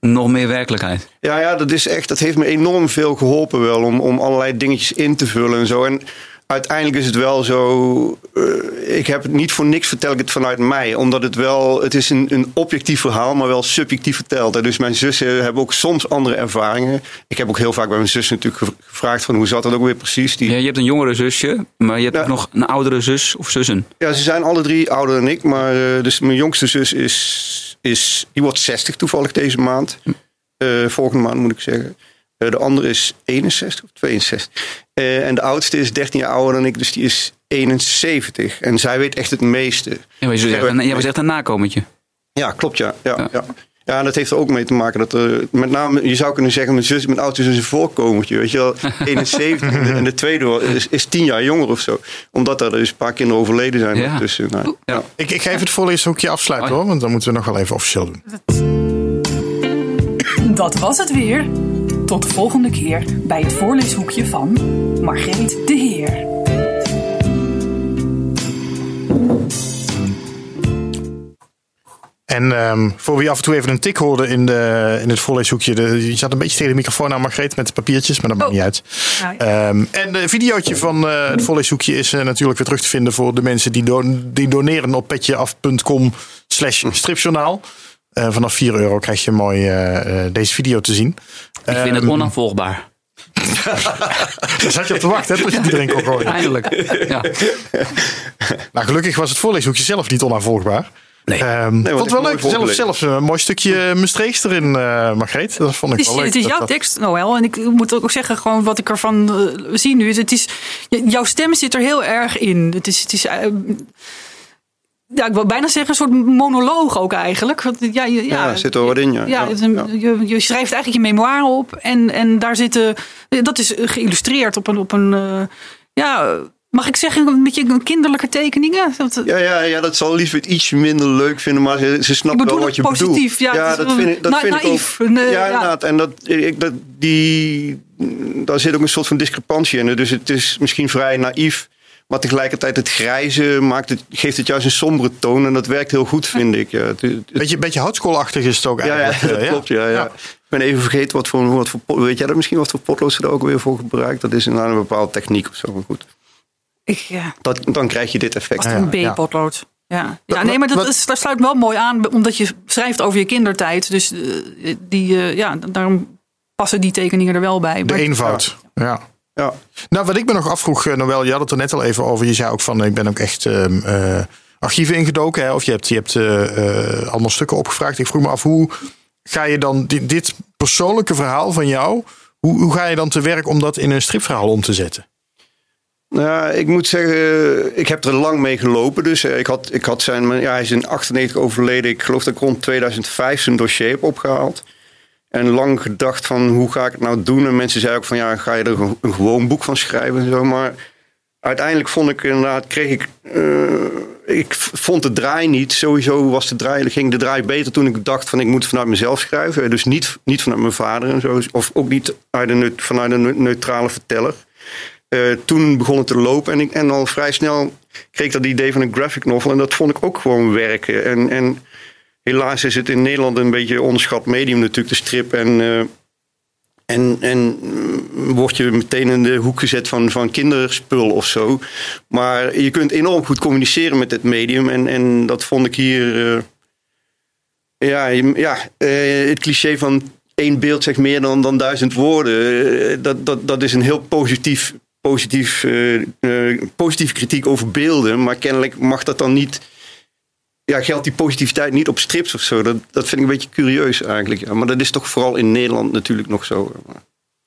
[SPEAKER 3] nog meer werkelijkheid.
[SPEAKER 4] Ja, ja, dat is echt. Dat heeft me enorm veel geholpen wel om, om allerlei dingetjes in te vullen en zo. En uiteindelijk is het wel zo. Uh, ik heb het niet voor niks vertel ik het vanuit mij. Omdat het wel. Het is een, een objectief verhaal, maar wel subjectief verteld. Dus mijn zussen hebben ook soms andere ervaringen. Ik heb ook heel vaak bij mijn zus natuurlijk gevraagd van hoe zat dat ook weer precies.
[SPEAKER 3] Die... Ja, je hebt een jongere zusje, maar je hebt ook nog een oudere zus of zussen.
[SPEAKER 4] Ja, ze zijn alle drie ouder dan ik. Maar uh, dus mijn jongste zus is, is. Die wordt 60 toevallig deze maand. Uh, volgende maand moet ik zeggen. De andere is 61 of 62. en de oudste is 13 jaar ouder dan ik, dus die is 71. En zij weet echt het meeste.
[SPEAKER 3] Ja, maar jij was echt een nakomertje.
[SPEAKER 4] Ja, klopt ja. ja, ja. Ja, en dat heeft er ook mee te maken dat er, met name, je zou kunnen zeggen, mijn zus, mijn oudste zus is een voorkomertje, weet je wel, 71 en de tweede is, is 10 jaar jonger of zo. Omdat er dus een paar kinderen overleden zijn.
[SPEAKER 2] Ja.
[SPEAKER 4] Dus, nou,
[SPEAKER 2] ja. Ik, ik ga even het voorleeshoekje afsluiten hoor, want dan moeten we nog wel even officieel doen.
[SPEAKER 5] Dat was het weer. Tot de volgende keer bij het voorleeshoekje van Margreet de Heer.
[SPEAKER 2] En um, voor wie af en toe even een tik hoorde in, de, in het voorleeshoekje. De, je zat een beetje tegen de microfoon aan Margreet met de papiertjes, maar dat maakt oh. niet uit. Um, en het videootje van uh, het voorleeshoekje is uh, natuurlijk weer terug te vinden voor de mensen die, do die doneren op petjeaf.com slash stripjournaal. Uh, vanaf 4 euro krijg je mooi deze video te zien.
[SPEAKER 3] Ik vind het ehm, onafvolgbaar.
[SPEAKER 2] Daar zat je op te wachten, hè, tot je die drink kon gooien.
[SPEAKER 3] Eindelijk, ja.
[SPEAKER 2] nou, gelukkig was het voorleeshoekje zelf niet onafvolgbaar. Nee. Um, nee vond het wel leuk. Zelf, zelfs een mooi stukje Maastricht erin, uh, Margreet. Dat vond ik
[SPEAKER 1] het
[SPEAKER 2] is, wel leuk.
[SPEAKER 1] Het is jouw tekst, Noël. En ik moet ook zeggen, gewoon wat ik ervan uh, zie nu. Is, het is, jouw stem zit er heel erg in. Het is, het is uh, ja, ik wil bijna zeggen een soort monoloog ook eigenlijk.
[SPEAKER 4] Ja, ja, ja, zit er wat in. Ja.
[SPEAKER 1] Ja, ja. Je, je, schrijft eigenlijk je memoire op. En, en daar zitten, dat is geïllustreerd op een, op een ja, Mag ik zeggen, een beetje kinderlijke tekeningen?
[SPEAKER 4] Ja, ja, ja, dat zal Liesbeth iets minder leuk vinden, maar ze, ze snapt wel wat je
[SPEAKER 1] positief,
[SPEAKER 4] bedoelt.
[SPEAKER 1] Ja,
[SPEAKER 4] dat vind ik, dat vind
[SPEAKER 1] naïef.
[SPEAKER 4] ik ook. ja, inderdaad. En dat, ik, dat, die, daar zit ook een soort van discrepantie in. Dus het is misschien vrij naïef. Maar tegelijkertijd het grijze maakt het, geeft het juist een sombere toon. En dat werkt heel goed, vind ik. Ja, het,
[SPEAKER 2] het, beetje, beetje houtskoolachtig is het ook eigenlijk.
[SPEAKER 4] Ja, ja dat klopt. Ja, ja. Ik ben even vergeten wat voor, wat voor... Weet jij dat misschien wat voor potlood ze er ook weer voor gebruikt? Dat is een, een bepaalde techniek of zo. Maar goed.
[SPEAKER 1] Ik, ja.
[SPEAKER 4] dat, dan krijg je dit effect.
[SPEAKER 1] Als een B-potlood. Ja. ja, nee, maar dat, is, dat sluit wel mooi aan, omdat je schrijft over je kindertijd. Dus uh, die, ja, daarom passen die tekeningen er wel bij.
[SPEAKER 2] De
[SPEAKER 1] maar,
[SPEAKER 2] eenvoud, ja. Ja. Nou, wat ik me nog afvroeg, eh, Noël, je had het er net al even over. Je zei ook van, ik ben ook echt uh, archieven ingedoken. Hè? Of je hebt, je hebt uh, allemaal stukken opgevraagd. Ik vroeg me af, hoe ga je dan dit, dit persoonlijke verhaal van jou... Hoe, hoe ga je dan te werk om dat in een stripverhaal om te zetten?
[SPEAKER 4] Nou, ik moet zeggen, ik heb er lang mee gelopen. Dus ik had, ik had zijn, ja, hij is in 98 overleden. Ik geloof dat ik rond 2005 zijn dossier heb opgehaald. En lang gedacht van hoe ga ik het nou doen. En mensen zeiden ook van ja, ga je er een gewoon boek van schrijven en zo. Maar uiteindelijk vond ik inderdaad, kreeg ik, uh, ik vond de draai niet. Sowieso was de draai, ging de draai beter toen ik dacht van ik moet vanuit mezelf schrijven. Dus niet, niet vanuit mijn vader en zo. Of ook niet uit een, vanuit een neutrale verteller. Uh, toen begon het te lopen en, ik, en al vrij snel kreeg ik dat idee van een graphic novel. En dat vond ik ook gewoon werken. En, en helaas is het in Nederland een beetje onderschat medium natuurlijk, de strip. En, uh, en, en word je meteen in de hoek gezet van, van kinderspul of zo. Maar je kunt enorm goed communiceren met dit medium. En, en dat vond ik hier... Uh, ja, ja het cliché van één beeld zegt meer dan, dan duizend woorden. dat, dat, dat is een heel positief positief, positieve kritiek over beelden. Maar kennelijk mag dat dan niet. Ja, geldt die positiviteit niet op strips of zo? Dat, dat vind ik een beetje curieus eigenlijk. Ja. Maar dat is toch vooral in Nederland natuurlijk nog zo.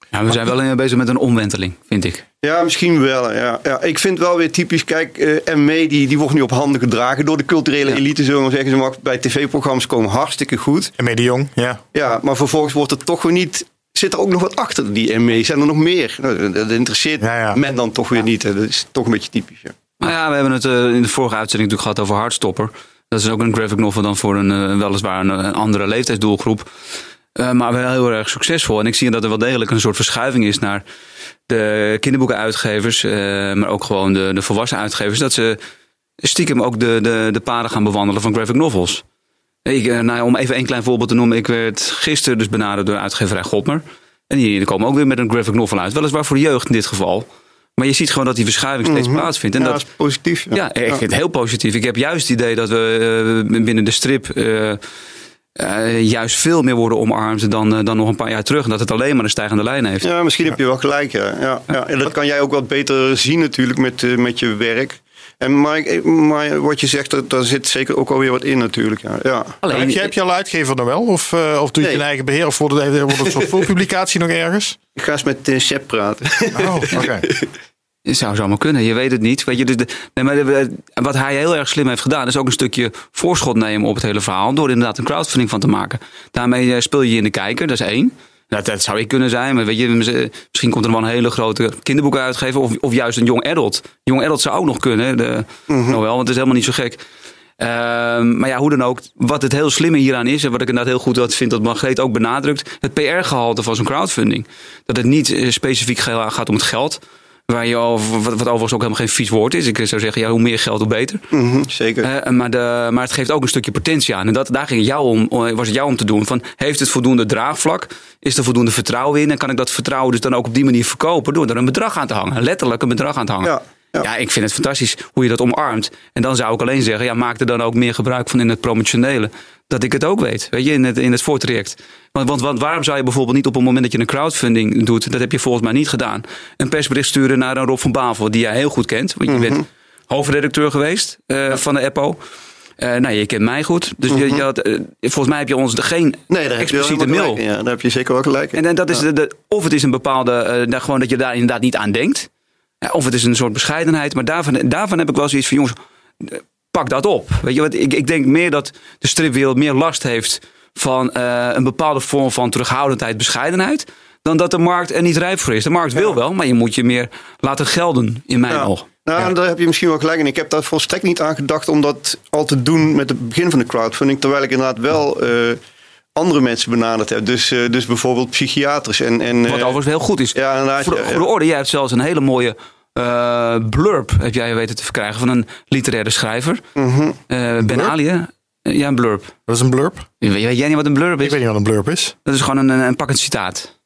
[SPEAKER 3] Ja, we zijn wel bezig met een omwenteling, vind ik.
[SPEAKER 4] Ja, misschien wel. Ja. Ja, ik vind wel weer typisch. Kijk, uh, ME die, die wordt nu op handen gedragen door de culturele elite, zullen we zeggen. Ze mag bij tv-programma's komen hartstikke goed.
[SPEAKER 2] ME de Jong, ja.
[SPEAKER 4] Ja, maar vervolgens wordt het toch weer niet zit er ook nog wat achter die ME? Zijn er nog meer? Nou, dat interesseert men dan toch weer niet. Dat is toch een beetje typisch. Ja.
[SPEAKER 3] Nou ja, we hebben het uh, in de vorige uitzending natuurlijk gehad over Hardstopper. Dat is ook een graphic novel dan voor een uh, weliswaar een, een, andere leeftijdsdoelgroep. Uh, maar wel heel erg succesvol. En ik zie dat er wel degelijk een soort verschuiving is naar de kinderboekenuitgevers, maar ook gewoon de, de volwassen uitgevers. Dat ze stiekem ook de, de, de paden gaan bewandelen van graphic novels. Ik, eh, nou, om even een klein voorbeeld te noemen. Ik werd gisteren dus benaderd door uitgeverij Godmer. En die, komen ook weer met een graphic novel uit. Weliswaar voor de jeugd in dit geval. Maar je ziet gewoon dat die verschuiving steeds mhm. plaatsvindt. En
[SPEAKER 4] ja,
[SPEAKER 3] dat,
[SPEAKER 4] is positief.
[SPEAKER 3] Ja, ja echt heel positief. Ik heb juist het idee dat we uh, binnen de strip uh, uh, juist veel meer worden omarmd dan, dan nog een paar jaar terug. En dat het alleen maar een stijgende lijn heeft.
[SPEAKER 4] Ja, misschien heb je wel gelijk. Ja. Ja, ja. En dat kan jij ook wat beter zien natuurlijk met, met je werk. En maar, maar wat je zegt, daar, daar zit zeker ook alweer wat in natuurlijk. Ja. Ja.
[SPEAKER 3] Alleen,
[SPEAKER 2] heb, je, heb je al uitgever dan wel? Of, eh, of doe je
[SPEAKER 4] Nee.
[SPEAKER 2] je eigen beheer? Of wordt het, wordt het een soort voorpublicatie nog ergens?
[SPEAKER 4] Ik ga eens met uh, Shep praten.
[SPEAKER 2] Oh, oké.
[SPEAKER 3] Het zou zomaar kunnen, je weet het niet. Weet je, dus de, nee, maar de- wat hij heel erg slim heeft gedaan, is ook een stukje voorschot nemen op het hele verhaal. Door inderdaad een crowdfunding van te maken. Daarmee eh, speel je je in de kijker, dat is één. Dat, dat zou ik kunnen zijn, maar weet je, misschien komt er wel een hele grote kinderboekenuitgever. Of, of juist een jong adult. Jong adult zou ook nog kunnen, de, nog wel, want het is helemaal niet zo gek. Ehm, maar ja, hoe dan ook, wat het heel slimme hieraan is, en wat ik inderdaad heel goed wat vind dat Margreet ook benadrukt, het PR-gehalte van zo'n crowdfunding. Dat het niet eh, specifiek ga- gaat om het geld, waar je over, wat, wat overigens ook helemaal geen vies woord is. Ik zou zeggen, ja, hoe meer geld, hoe beter.
[SPEAKER 4] Mhm, zeker.
[SPEAKER 3] Eh, maar, de, maar het geeft ook een stukje potentie aan. En dat, daar ging jou om, eh, was het jou om te doen. Van, heeft het voldoende draagvlak? Is er voldoende vertrouwen in? En kan ik dat vertrouwen dus dan ook op die manier verkopen? Door er een bedrag aan te hangen. Letterlijk een bedrag aan te hangen.
[SPEAKER 4] Ja, ja.
[SPEAKER 3] Ja, ik vind het fantastisch hoe je dat omarmt. En dan zou ik alleen zeggen, ja, maak er dan ook meer gebruik van in het promotionele. Dat ik het ook weet, weet je, in het, in het voortraject. Want, want, want waarom zou je bijvoorbeeld niet op het moment dat je een crowdfunding doet, dat heb je volgens mij niet gedaan, een persbericht sturen naar een Rob van Bavel, die jij heel goed kent. Want je bent hoofdredacteur geweest eh, van de EPO. Eh, nou, je kent mij goed. Dus je, je had, eh, volgens mij heb je ons geen
[SPEAKER 4] Nee, daar heb je wel
[SPEAKER 3] expliciete mail.
[SPEAKER 4] Ja, daar heb je zeker wel gelijk in.
[SPEAKER 3] En, en dat is de, de- of het is een bepaalde, nou, gewoon dat je daar inderdaad niet aan denkt. Of het is een soort bescheidenheid. Maar daarvan, daarvan heb ik wel zoiets van, jongens, pak dat op. Weet je wat, ik, ik denk meer dat de stripwereld meer last heeft van eh, een bepaalde vorm van terughoudendheid, bescheidenheid. Dan dat de markt er niet rijp voor is. De markt wil wel, maar je moet je meer laten gelden, in mijn
[SPEAKER 4] Ja.
[SPEAKER 3] oog.
[SPEAKER 4] Nou, daar heb je misschien wel gelijk in. Ik heb daar volstrekt niet aan gedacht om dat al te doen met het begin van de crowdfunding. Terwijl ik inderdaad wel eh, andere mensen benaderd heb. Dus, eh, dus bijvoorbeeld psychiaters. En, en,
[SPEAKER 3] Wat overigens heel goed is.
[SPEAKER 4] ja, inderdaad,
[SPEAKER 3] Voor de orde, jij hebt zelfs een hele mooie eh, blurb, heb jij weten te verkrijgen, van een literaire schrijver.
[SPEAKER 4] Mhm.
[SPEAKER 3] Eh, ben Ali? Eh, Ja, een blurb.
[SPEAKER 2] Dat is een blurb.
[SPEAKER 3] Weet, weet jij niet wat een blurb is?
[SPEAKER 2] Ik weet niet wat een blurb is.
[SPEAKER 3] Dat is gewoon een, een, een pakkend citaat.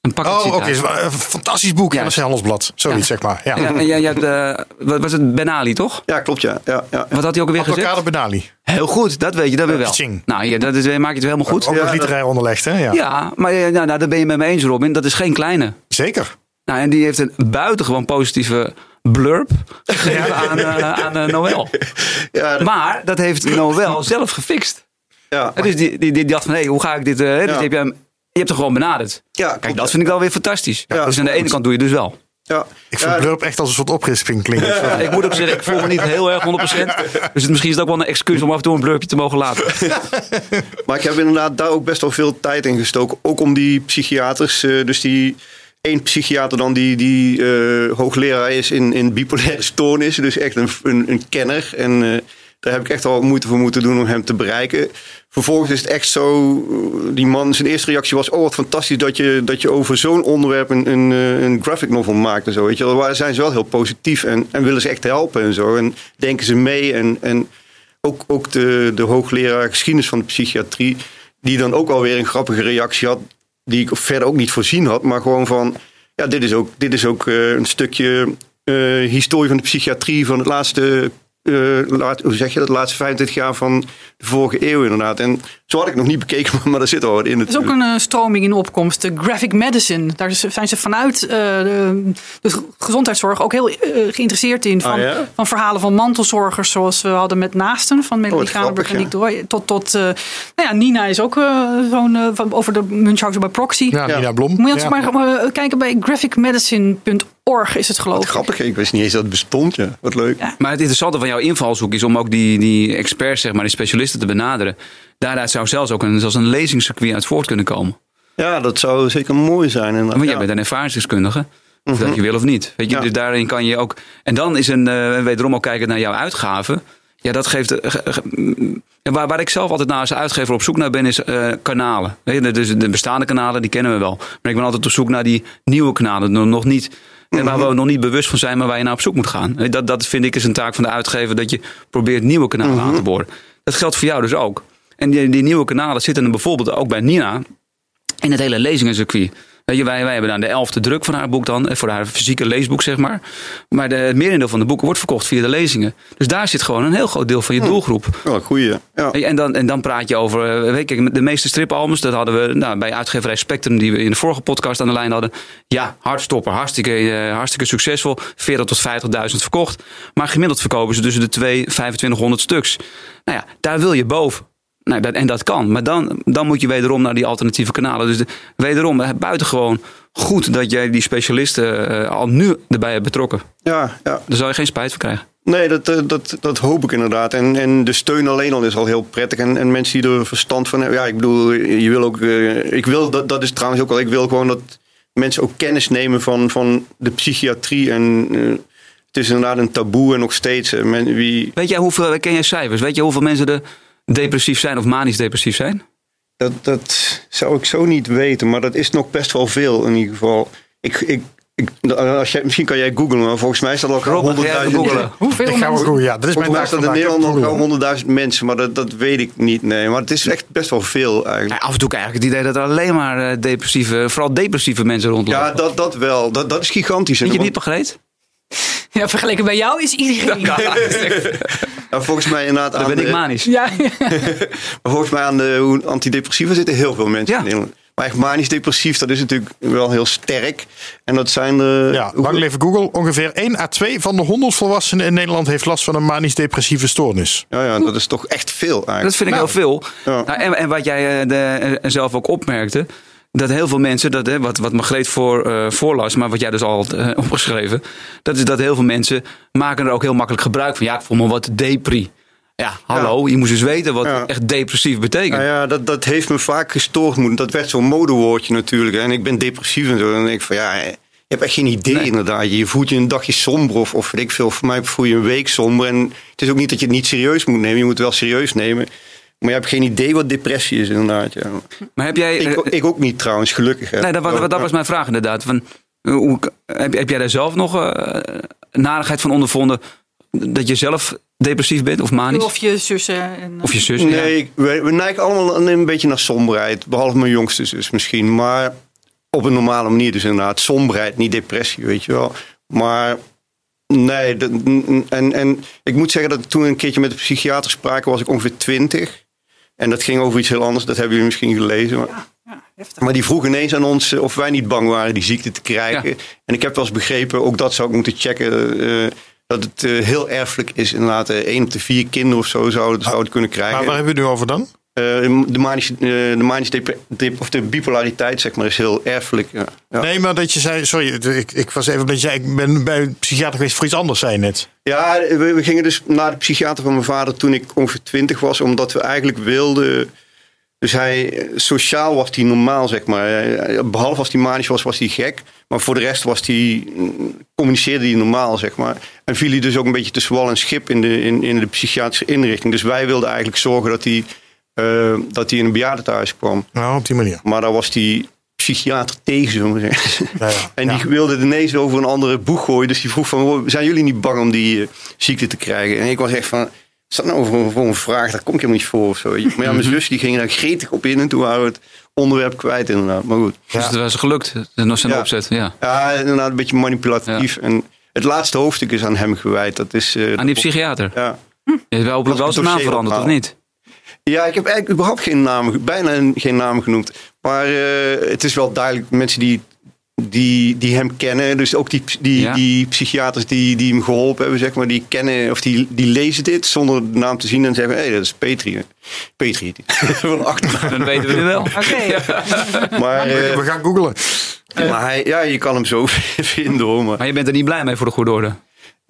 [SPEAKER 3] Een pakkend
[SPEAKER 2] Oh, oké. is Een fantastisch boek.
[SPEAKER 3] Juist.
[SPEAKER 2] NRC Handelsblad. Zoiets, zeg maar. Ja.
[SPEAKER 3] Ja, en jij, jij hebt, wat was het? Ben Ali, toch?
[SPEAKER 4] ja, klopt ja. ja, ja.
[SPEAKER 3] Wat had hij ook alweer gezegd?
[SPEAKER 2] Avocado Benali.
[SPEAKER 3] Heel goed, dat weet je, dat weer wel.
[SPEAKER 2] Tjing.
[SPEAKER 3] Nou, ja, dat is, maak je het nou, en die heeft een buitengewoon positieve blurb gegeven aan, eh, aan eh, Noël.
[SPEAKER 4] Ja, dat-
[SPEAKER 3] Maar dat heeft Noël zelf gefixt.
[SPEAKER 4] ja.
[SPEAKER 3] Dus die, die, die dacht van, hé, hoe ga ik dit... eh, dus heb je, hem, je hebt hem gewoon benaderd.
[SPEAKER 4] Ja,
[SPEAKER 3] Kijk,
[SPEAKER 4] klopt,
[SPEAKER 3] dat vind ik wel weer fantastisch.
[SPEAKER 4] Ja,
[SPEAKER 3] dus aan de ene kant doe je dus wel.
[SPEAKER 4] Ja.
[SPEAKER 2] Ik vind
[SPEAKER 4] Ja,
[SPEAKER 2] blurb echt als een soort oprisping klinken.
[SPEAKER 3] Ik moet ook zeggen, ik voel me niet heel erg 100%. Dus het, misschien is het ook wel een excuus om af en toe een blurpje te mogen laten.
[SPEAKER 4] Maar ik heb inderdaad daar ook best wel veel tijd in gestoken. Ook om die psychiaters, eh, dus die één psychiater dan die, die eh, hoogleraar is in, in bipolaire stoornis. Dus echt een, een, een kenner. En eh, daar heb ik echt wel moeite voor moeten doen om hem te bereiken. Vervolgens is het echt zo, eh, die man, zijn eerste reactie was... oh wat fantastisch dat je, dat je over zo'n onderwerp een, een, een graphic novel maakt en zo. Weet je. Daar zijn ze wel heel positief en, en willen ze echt helpen en zo. En denken ze mee en... en ook, ook de, de hoogleraar geschiedenis van de psychiatrie, die dan ook alweer een grappige reactie had, die ik verder ook niet voorzien had, maar gewoon van, ja, dit is ook, dit is ook eh, een stukje eh, historie van de psychiatrie van het laatste, eh, laat, hoe zeg je dat, de laatste 25 jaar van de vorige eeuw inderdaad. En zo had ik nog niet bekeken, maar, maar daar zit al wat in
[SPEAKER 1] Er is ook een eh, stroming in opkomst, de graphic medicine. Daar zijn ze vanuit eh, de, de gezondheidszorg ook heel geïnteresseerd in. Van,
[SPEAKER 4] Ah, ja?
[SPEAKER 1] van verhalen van mantelzorgers, zoals we hadden met Naasten van Melanie
[SPEAKER 4] wat grappig,
[SPEAKER 1] Kranenburg en Nick Dooi. Tot, tot eh, nou ja, Nina is ook zo'n van, over de Munchausen bij proxy.
[SPEAKER 2] Ja,
[SPEAKER 4] Ja.
[SPEAKER 2] Nina Blom.
[SPEAKER 1] Moet je maar kijken bij graphicmedicine.org is het geloof
[SPEAKER 4] Wat
[SPEAKER 1] ik.
[SPEAKER 4] grappig, ik wist niet eens dat het bestond, ja. Wat leuk.
[SPEAKER 1] Ja.
[SPEAKER 3] Maar het interessante van jouw invalshoek is om ook die, die experts, zeg maar, die specialisten te benaderen. Daaruit zou zelfs ook een, zelfs een lezingscircuit uit voort kunnen komen.
[SPEAKER 4] Ja, dat zou zeker mooi zijn. inderdaad.
[SPEAKER 3] Want jij
[SPEAKER 4] Ja.
[SPEAKER 3] bent een ervaringsdeskundige. Of dat je wil of niet. Weet je,
[SPEAKER 4] Ja.
[SPEAKER 3] dus daarin kan je ook. En dan is een, eh wederom ook kijken naar jouw uitgaven. Ja, dat geeft. eh, waar, waar ik zelf altijd naar als uitgever op zoek naar ben, is eh, kanalen. Weet je, dus de bestaande kanalen, die kennen we wel. Maar ik ben altijd op zoek naar die nieuwe kanalen. Nog niet. En waar we nog niet bewust van zijn, maar waar je naar op zoek moet gaan. Eh, Dat, dat vind ik is een taak van de uitgever, dat je probeert nieuwe kanalen aan te boren. Dat geldt voor jou dus ook. En die, die nieuwe kanalen zitten er bijvoorbeeld ook bij Nina in het hele lezingencircuit. Weet je, wij, wij hebben dan de elfde druk van haar boek dan, eh, voor haar fysieke leesboek zeg maar. Maar de, het merendeel van de boeken wordt verkocht via de lezingen. Dus daar zit gewoon een heel groot deel van je doelgroep.
[SPEAKER 4] Wel een goeie. Ja.
[SPEAKER 3] En dan, en dan praat je over, eh, weet je, de meeste stripalbums, dat hadden we nou, bij uitgeverij Spectrum, die we in de vorige podcast aan de lijn hadden. Ja, hardstopper, hartstikke, eh, hartstikke succesvol. 40 tot 50.000 verkocht. Maar gemiddeld verkopen ze tussen de 2 2500 stuks. Nou ja, daar wil je boven. Nou, dat, en dat kan. Maar dan, dan moet je wederom naar die alternatieve kanalen. Dus de, wederom, buitengewoon goed dat jij die specialisten eh, al nu erbij hebt betrokken.
[SPEAKER 4] Ja, ja.
[SPEAKER 3] Daar zal je geen spijt van krijgen.
[SPEAKER 4] Nee, dat, eh, dat, dat hoop ik inderdaad. En, en de steun alleen al is al heel prettig. En, en mensen die er verstand van hebben. Ja, ik bedoel, je wil ook. eh, ik wil, dat, dat is trouwens ook al. Ik wil gewoon dat mensen ook kennis nemen van, van de psychiatrie. En het is inderdaad een taboe en nog steeds. men, wie,
[SPEAKER 3] Weet jij hoeveel, ken jij cijfers? Weet je hoeveel mensen er depressief zijn of manisch depressief zijn?
[SPEAKER 4] dat, dat zou ik zo niet weten. Maar dat is nog best wel veel in ieder geval. Ik, ik, ik, als jij, misschien kan jij googlen, maar volgens mij staat er ook al
[SPEAKER 3] even
[SPEAKER 4] 100.000
[SPEAKER 3] googlen?
[SPEAKER 1] Hoeveel
[SPEAKER 2] Ik ga. Ja, dat is mijn
[SPEAKER 4] Volgens mij staat in. Nederland wel 100.000 mensen, maar dat, dat weet ik niet. Nee, maar het is echt best wel veel
[SPEAKER 3] Ja,
[SPEAKER 4] eigenlijk.
[SPEAKER 3] af en toe krijg ik het idee dat er alleen maar eh, depressieve, vooral depressieve mensen rondlopen.
[SPEAKER 4] Ja, dat, dat wel. Dat, dat is gigantisch.
[SPEAKER 3] Vind je het niet, Margreet?
[SPEAKER 1] Ja, vergeleken bij jou is iedereen.
[SPEAKER 4] Nou, volgens mij inderdaad
[SPEAKER 3] Dan
[SPEAKER 4] aan
[SPEAKER 3] ben ik
[SPEAKER 4] de,
[SPEAKER 3] manisch.
[SPEAKER 1] ja.
[SPEAKER 4] maar volgens mij aan de hoe antidepressiva zitten heel veel mensen
[SPEAKER 3] Ja.
[SPEAKER 4] in Nederland. Maar echt manisch depressief, dat is natuurlijk wel heel sterk. En dat zijn de...
[SPEAKER 2] Ja, lang leven Google. Ongeveer 1 à 2 van de 100 volwassenen in Nederland heeft last van een manisch-depressieve stoornis.
[SPEAKER 4] ja, ja, dat is toch echt veel eigenlijk.
[SPEAKER 3] Dat vind ik
[SPEAKER 2] Nou.
[SPEAKER 3] heel veel.
[SPEAKER 4] Ja.
[SPEAKER 3] Nou, en, en wat jij eh, de, eh, zelf ook opmerkte. Dat heel veel mensen, dat, hè, wat, wat Margreet voor, eh, voorlas, maar wat jij dus al had eh, opgeschreven. Dat is dat heel veel mensen maken er ook heel makkelijk gebruik van. Ja, ik voel me wat depri. Ja, hallo, je moest dus weten wat
[SPEAKER 4] Ja.
[SPEAKER 3] echt depressief betekent.
[SPEAKER 4] Nou ja, dat, dat heeft me vaak gestoord. moeten. Dat werd zo'n modewoordje natuurlijk. hè. En ik ben depressief en zo. En dan denk ik van ja, je hebt echt geen idee
[SPEAKER 3] Nee.
[SPEAKER 4] inderdaad. Je voelt je een dagje somber of, of weet ik veel. Voor mij voel je een week somber. En het is ook niet dat je het niet serieus moet nemen. Je moet het wel serieus nemen. Maar je hebt geen idee wat depressie is inderdaad. Ja.
[SPEAKER 3] Maar heb jij...
[SPEAKER 4] Ik,
[SPEAKER 3] eh,
[SPEAKER 4] ik ook niet trouwens, gelukkig. hè.
[SPEAKER 3] Nee, dat, was- dat was mijn vraag inderdaad. Van, eh, hoe, heb, heb jij daar zelf nog eh, narigheid van ondervonden? Dat je zelf depressief bent of manisch?
[SPEAKER 1] Of je zussen. En,
[SPEAKER 3] Of je zus? ja.
[SPEAKER 4] Nee, we, we neigen allemaal een, beetje naar somberheid. Behalve mijn jongste zus misschien. Maar op een normale manier dus inderdaad. Somberheid, niet depressie, weet je wel. Maar nee, en, en ik moet zeggen dat toen een keertje met de psychiater spraken was ik ongeveer twintig. En dat ging over iets heel anders, dat hebben jullie misschien gelezen. Maar,
[SPEAKER 1] Ja,
[SPEAKER 4] maar die vroeg ineens aan ons eh, of wij niet bang waren die ziekte te krijgen.
[SPEAKER 3] Ja.
[SPEAKER 4] En ik heb wel eens begrepen, ook dat zou ik moeten checken... eh, dat het eh, heel erfelijk is. Inderdaad, één op de vier kinderen of zo zouden zou het kunnen krijgen.
[SPEAKER 2] Maar waar hebben we het nu over dan?
[SPEAKER 4] Eh, de manische, eh, de manische dep- of de bipolariteit, zeg maar, is heel erfelijk. Ja. Ja.
[SPEAKER 2] Nee, maar dat je zei, sorry, ik, ik was even dat jij, ik ben bij een psychiater geweest voor iets anders, zei je net.
[SPEAKER 4] Ja, we, we gingen dus naar de psychiater van mijn vader toen ik ongeveer twintig was, omdat we eigenlijk wilden. Dus hij, sociaal was hij normaal, zeg maar. Eh, Behalve als hij manisch was, was hij gek. Maar voor de rest was hij, mm, communiceerde hij normaal, zeg maar. En viel hij dus ook een beetje tussen wal en schip in de, in, in de psychiatrische inrichting. Dus wij wilden eigenlijk zorgen dat hij, eh, dat hij in een bejaardentehuis kwam.
[SPEAKER 2] Nou, op die manier.
[SPEAKER 4] Maar daar was die psychiater tegen, zullen we zeggen.
[SPEAKER 2] Ja, ja.
[SPEAKER 4] En die
[SPEAKER 2] Ja.
[SPEAKER 4] wilde ineens over een andere boeg gooien. Dus die vroeg van, "Hoor, zijn jullie niet bang om die eh, ziekte te krijgen? En ik was echt van, is dat nou voor, voor een vraag? Daar kom ik helemaal niet voor of zo. Maar ja, mijn zus die ging daar gretig op in. En toen waren we het onderwerp kwijt inderdaad. Maar goed.
[SPEAKER 3] Dus het was gelukt, nog zijn
[SPEAKER 4] Ja.
[SPEAKER 3] opzet. Ja.
[SPEAKER 4] Ja, inderdaad een beetje manipulatief. En het laatste hoofdstuk is aan hem gewijd. Dat is... eh,
[SPEAKER 3] Aan die psychiater.
[SPEAKER 4] ja.
[SPEAKER 3] Je hebt wel wel zijn naam veranderd, of niet?
[SPEAKER 4] Ja, ik heb eigenlijk überhaupt geen naam, bijna geen naam genoemd. Maar eh, het is wel duidelijk, mensen die, die, die hem kennen, dus ook die, die,
[SPEAKER 3] Ja.
[SPEAKER 4] die psychiaters die, die hem geholpen hebben, zeg maar, die kennen of die, die lezen dit zonder de naam te zien en zeggen: hé, hey, dat is Petri. Petri, van achternaam.
[SPEAKER 3] Dat weten we nu wel.
[SPEAKER 1] Oké.
[SPEAKER 4] Maar, eh,
[SPEAKER 2] We gaan googlen.
[SPEAKER 4] maar hij, ja, je kan hem zo vinden hoor. Maar.
[SPEAKER 3] Maar je bent er niet blij mee voor de goede orde.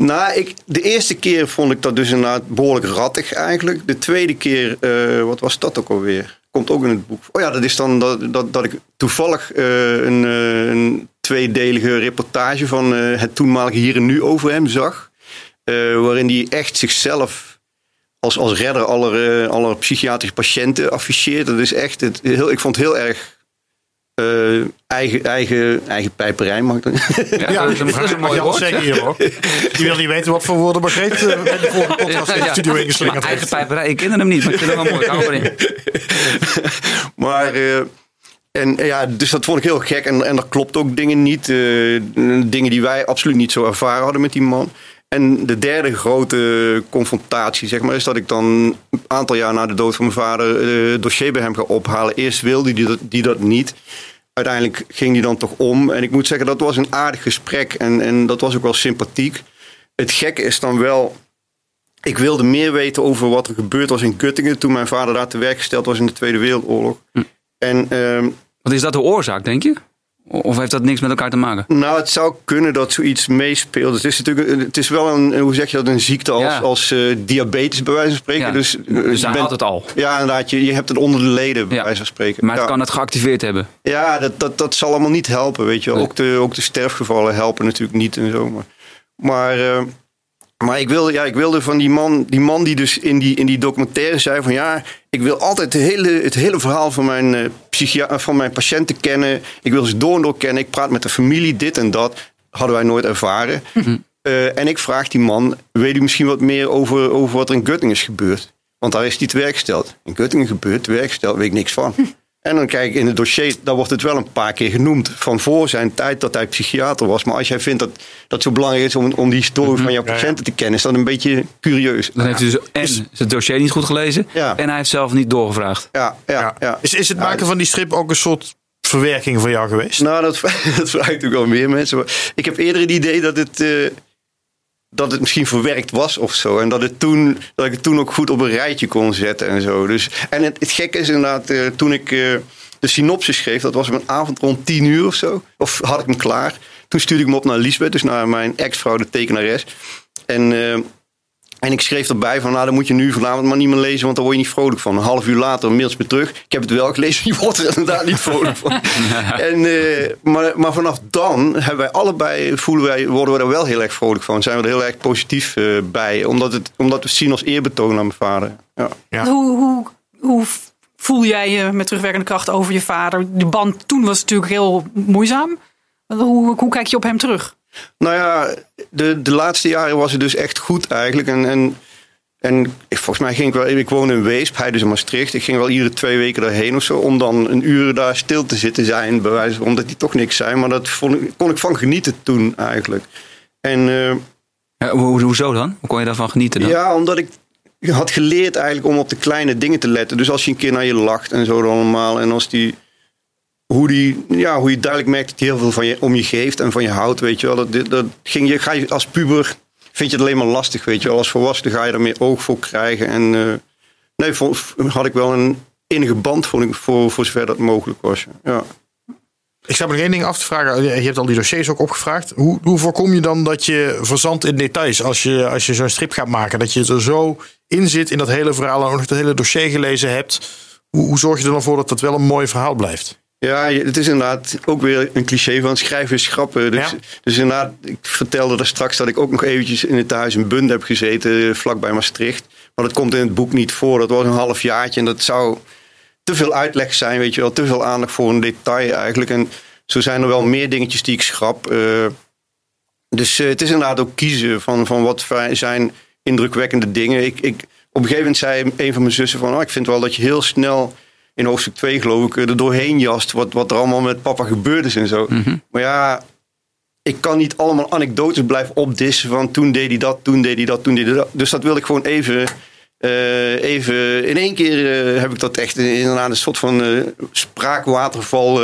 [SPEAKER 4] Nou, ik, de eerste keer vond ik dat dus inderdaad behoorlijk rattig eigenlijk. De tweede keer, eh, wat was dat ook alweer? Komt ook in het boek. Oh ja, dat is dan dat, dat, dat ik toevallig eh, een, eh, een tweedelige reportage van het toenmalige Hier en Nu over hem zag. Waarin hij echt zichzelf als, als redder aller, aller psychiatrische patiënten afficheert. Dat is echt, het, heel, ik vond het heel erg eh, eigen, eigen, eigen pijperij, mag ik dan
[SPEAKER 2] Ja,
[SPEAKER 3] dat is een, mooi woord.
[SPEAKER 2] zeggen hier hoor. Je wil niet weten wat voor woorden Margreet eh, bij de volgende podcast in de studio ingeslingerd
[SPEAKER 3] eigen pijperij, ik ken hem niet, maar ik vind hem wel mooi. Ik hou erin.
[SPEAKER 4] Maar eh, En eh, ja, dus dat vond ik heel gek. En, en dat klopt ook dingen niet. eh, dingen die wij absoluut niet zo ervaren hadden met die man. En de derde grote confrontatie, zeg maar, is dat ik dan een aantal jaar na de dood van mijn vader eh, dossier bij hem ga ophalen. Eerst wilde die dat, die dat niet. Uiteindelijk ging die dan toch om. En ik moet zeggen, dat was een aardig gesprek. En, en dat was ook wel sympathiek. Het gekke is dan wel. Ik wilde meer weten over wat er gebeurd was in Göttingen. toen mijn vader daar te werk gesteld was in de Tweede Wereldoorlog. En ehm,
[SPEAKER 3] Wat is dat de oorzaak, denk je? Of heeft dat niks met elkaar te maken?
[SPEAKER 4] Nou, het zou kunnen dat zoiets meespeelt. Het is natuurlijk het is wel een, hoe zeg je dat, een ziekte als,
[SPEAKER 3] Ja.
[SPEAKER 4] als eh, diabetes bij wijze van spreken.
[SPEAKER 3] Ja.
[SPEAKER 4] Dus,
[SPEAKER 3] Dus
[SPEAKER 4] je bent-
[SPEAKER 3] had het al.
[SPEAKER 4] Ja, inderdaad. Je, je hebt het onder de leden bij
[SPEAKER 3] Ja.
[SPEAKER 4] wijze van spreken.
[SPEAKER 3] Maar het
[SPEAKER 4] ja.
[SPEAKER 3] kan het geactiveerd hebben.
[SPEAKER 4] Ja, dat, dat, dat zal allemaal niet helpen, weet je wel.
[SPEAKER 3] Nee.
[SPEAKER 4] Ook, de, ook de sterfgevallen helpen natuurlijk niet en zo. Maar, maar, eh, maar ik, wilde, ja, ik wilde van die man, die man die dus in die, in die documentaire zei van... ja, ik wil altijd het hele, het hele verhaal van mijn, eh, psychia- van mijn patiënten kennen. Ik wil ze door en door kennen. Ik praat met de familie, dit en dat. Hadden wij nooit ervaren. Eh, en ik vraag die man, weet u misschien wat meer over, over wat er in Göttingen is gebeurd? Want daar is hij te werk gesteld. In Göttingen gebeurd, te werk gesteld, weet ik niks van. En dan kijk ik in het dossier, daar wordt het wel een paar keer genoemd. Van voor zijn tijd dat hij psychiater was. Maar als jij vindt dat dat zo belangrijk is om, om die historie van jouw patiënten te kennen, is dat een beetje curieus.
[SPEAKER 3] Dan heeft hij dus en zijn dossier niet goed gelezen.
[SPEAKER 4] Ja.
[SPEAKER 3] En hij heeft zelf niet doorgevraagd.
[SPEAKER 4] Ja, ja, ja.
[SPEAKER 2] Is, is het
[SPEAKER 4] Ja,
[SPEAKER 2] maken van die strip ook een soort verwerking voor jou geweest?
[SPEAKER 4] Nou, dat, dat vragen natuurlijk wel meer mensen. Maar ik heb eerder het idee dat het, eh, dat het misschien verwerkt was of zo. En dat, het toen, dat ik het toen ook goed op een rijtje kon zetten en zo. Dus, en het, gekke is inderdaad, eh, toen ik eh, de synopsis schreef, dat was op een avond rond tien uur of zo. Of had ik hem klaar. Toen stuurde ik hem op naar Lisbeth, dus naar mijn ex-vrouw, de tekenares. En... en ik schreef erbij van, nou, dan moet je nu vanavond maar niet meer lezen, want daar word je niet vrolijk van. Een half uur later een mailtje me terug. Ik heb het wel gelezen, je wordt er inderdaad niet vrolijk van. en, eh, maar, maar vanaf dan hebben wij allebei, voelen wij, worden we er wel heel erg vrolijk van. Zijn we er heel erg positief eh, bij, omdat, het, omdat we het zien als eerbetoon aan mijn vader. Ja.
[SPEAKER 2] Ja.
[SPEAKER 1] Hoe, hoe, hoe voel jij je met terugwerkende kracht over je vader? De band toen was natuurlijk heel moeizaam. Hoe, hoe kijk je op hem terug?
[SPEAKER 4] Nou ja, de, de laatste jaren was het dus echt goed eigenlijk. En, en, en volgens mij ging ik wel, ik woonde in Weesp, hij dus in Maastricht. Ik ging wel iedere twee weken daarheen of zo, om dan een uur daar stil te zitten zijn, bij wijze omdat die toch niks zijn. Maar dat vond ik, kon ik van genieten toen eigenlijk. En eh,
[SPEAKER 3] Ja, ho- hoezo dan? Hoe kon je daarvan genieten dan?
[SPEAKER 4] ja, omdat ik had geleerd eigenlijk om op de kleine dingen te letten. Dus als je een keer naar je lacht en zo dan allemaal. En als die, hoe, die, ja, hoe je duidelijk merkt dat hij heel veel van je, om je geeft en van je houdt, weet je wel. Dat, dat ging je, ga je als puber, vind je het alleen maar lastig, weet je wel. Als volwassene ga je er meer oog voor krijgen. En eh, nee, had ik wel een innige band vond ik, voor, voor zover dat mogelijk was. Ja.
[SPEAKER 2] Ik sta me nog één ding af te vragen. Je hebt al die dossiers ook opgevraagd. Hoe, hoe voorkom je dan dat je verzandt in details als je, als je zo'n strip gaat maken? Dat je er zo in zit in dat hele verhaal en ook nog het hele dossier gelezen hebt. Hoe, hoe zorg je er dan voor dat dat wel een mooi verhaal blijft?
[SPEAKER 4] Ja, het is inderdaad ook weer een cliché van schrijven is schrappen. Dus,
[SPEAKER 2] Ja.
[SPEAKER 4] dus inderdaad, ik vertelde daar straks dat ik ook nog eventjes in het huis in Bund heb gezeten, eh, vlakbij Maastricht. Maar dat komt in het boek niet voor. Dat was een half jaartje en dat zou te veel uitleg zijn, weet je wel. Te veel aandacht voor een detail eigenlijk. En zo zijn er wel meer dingetjes die ik schrap. eh. dus eh, het is inderdaad ook kiezen van, van wat zijn indrukwekkende dingen. Ik, ik, op een gegeven moment zei een van mijn zussen van... Oh, ik vind wel dat je heel snel in hoofdstuk 2 geloof ik... er doorheen jast wat, wat er allemaal met papa gebeurd is en zo. Maar ja, ik kan niet allemaal anekdotes blijven opdissen van... toen deed hij dat, toen deed hij dat, toen deed hij dat. Dus dat wil ik gewoon even... eh, even in één keer eh, heb ik dat echt inderdaad een soort van eh, spraakwaterval.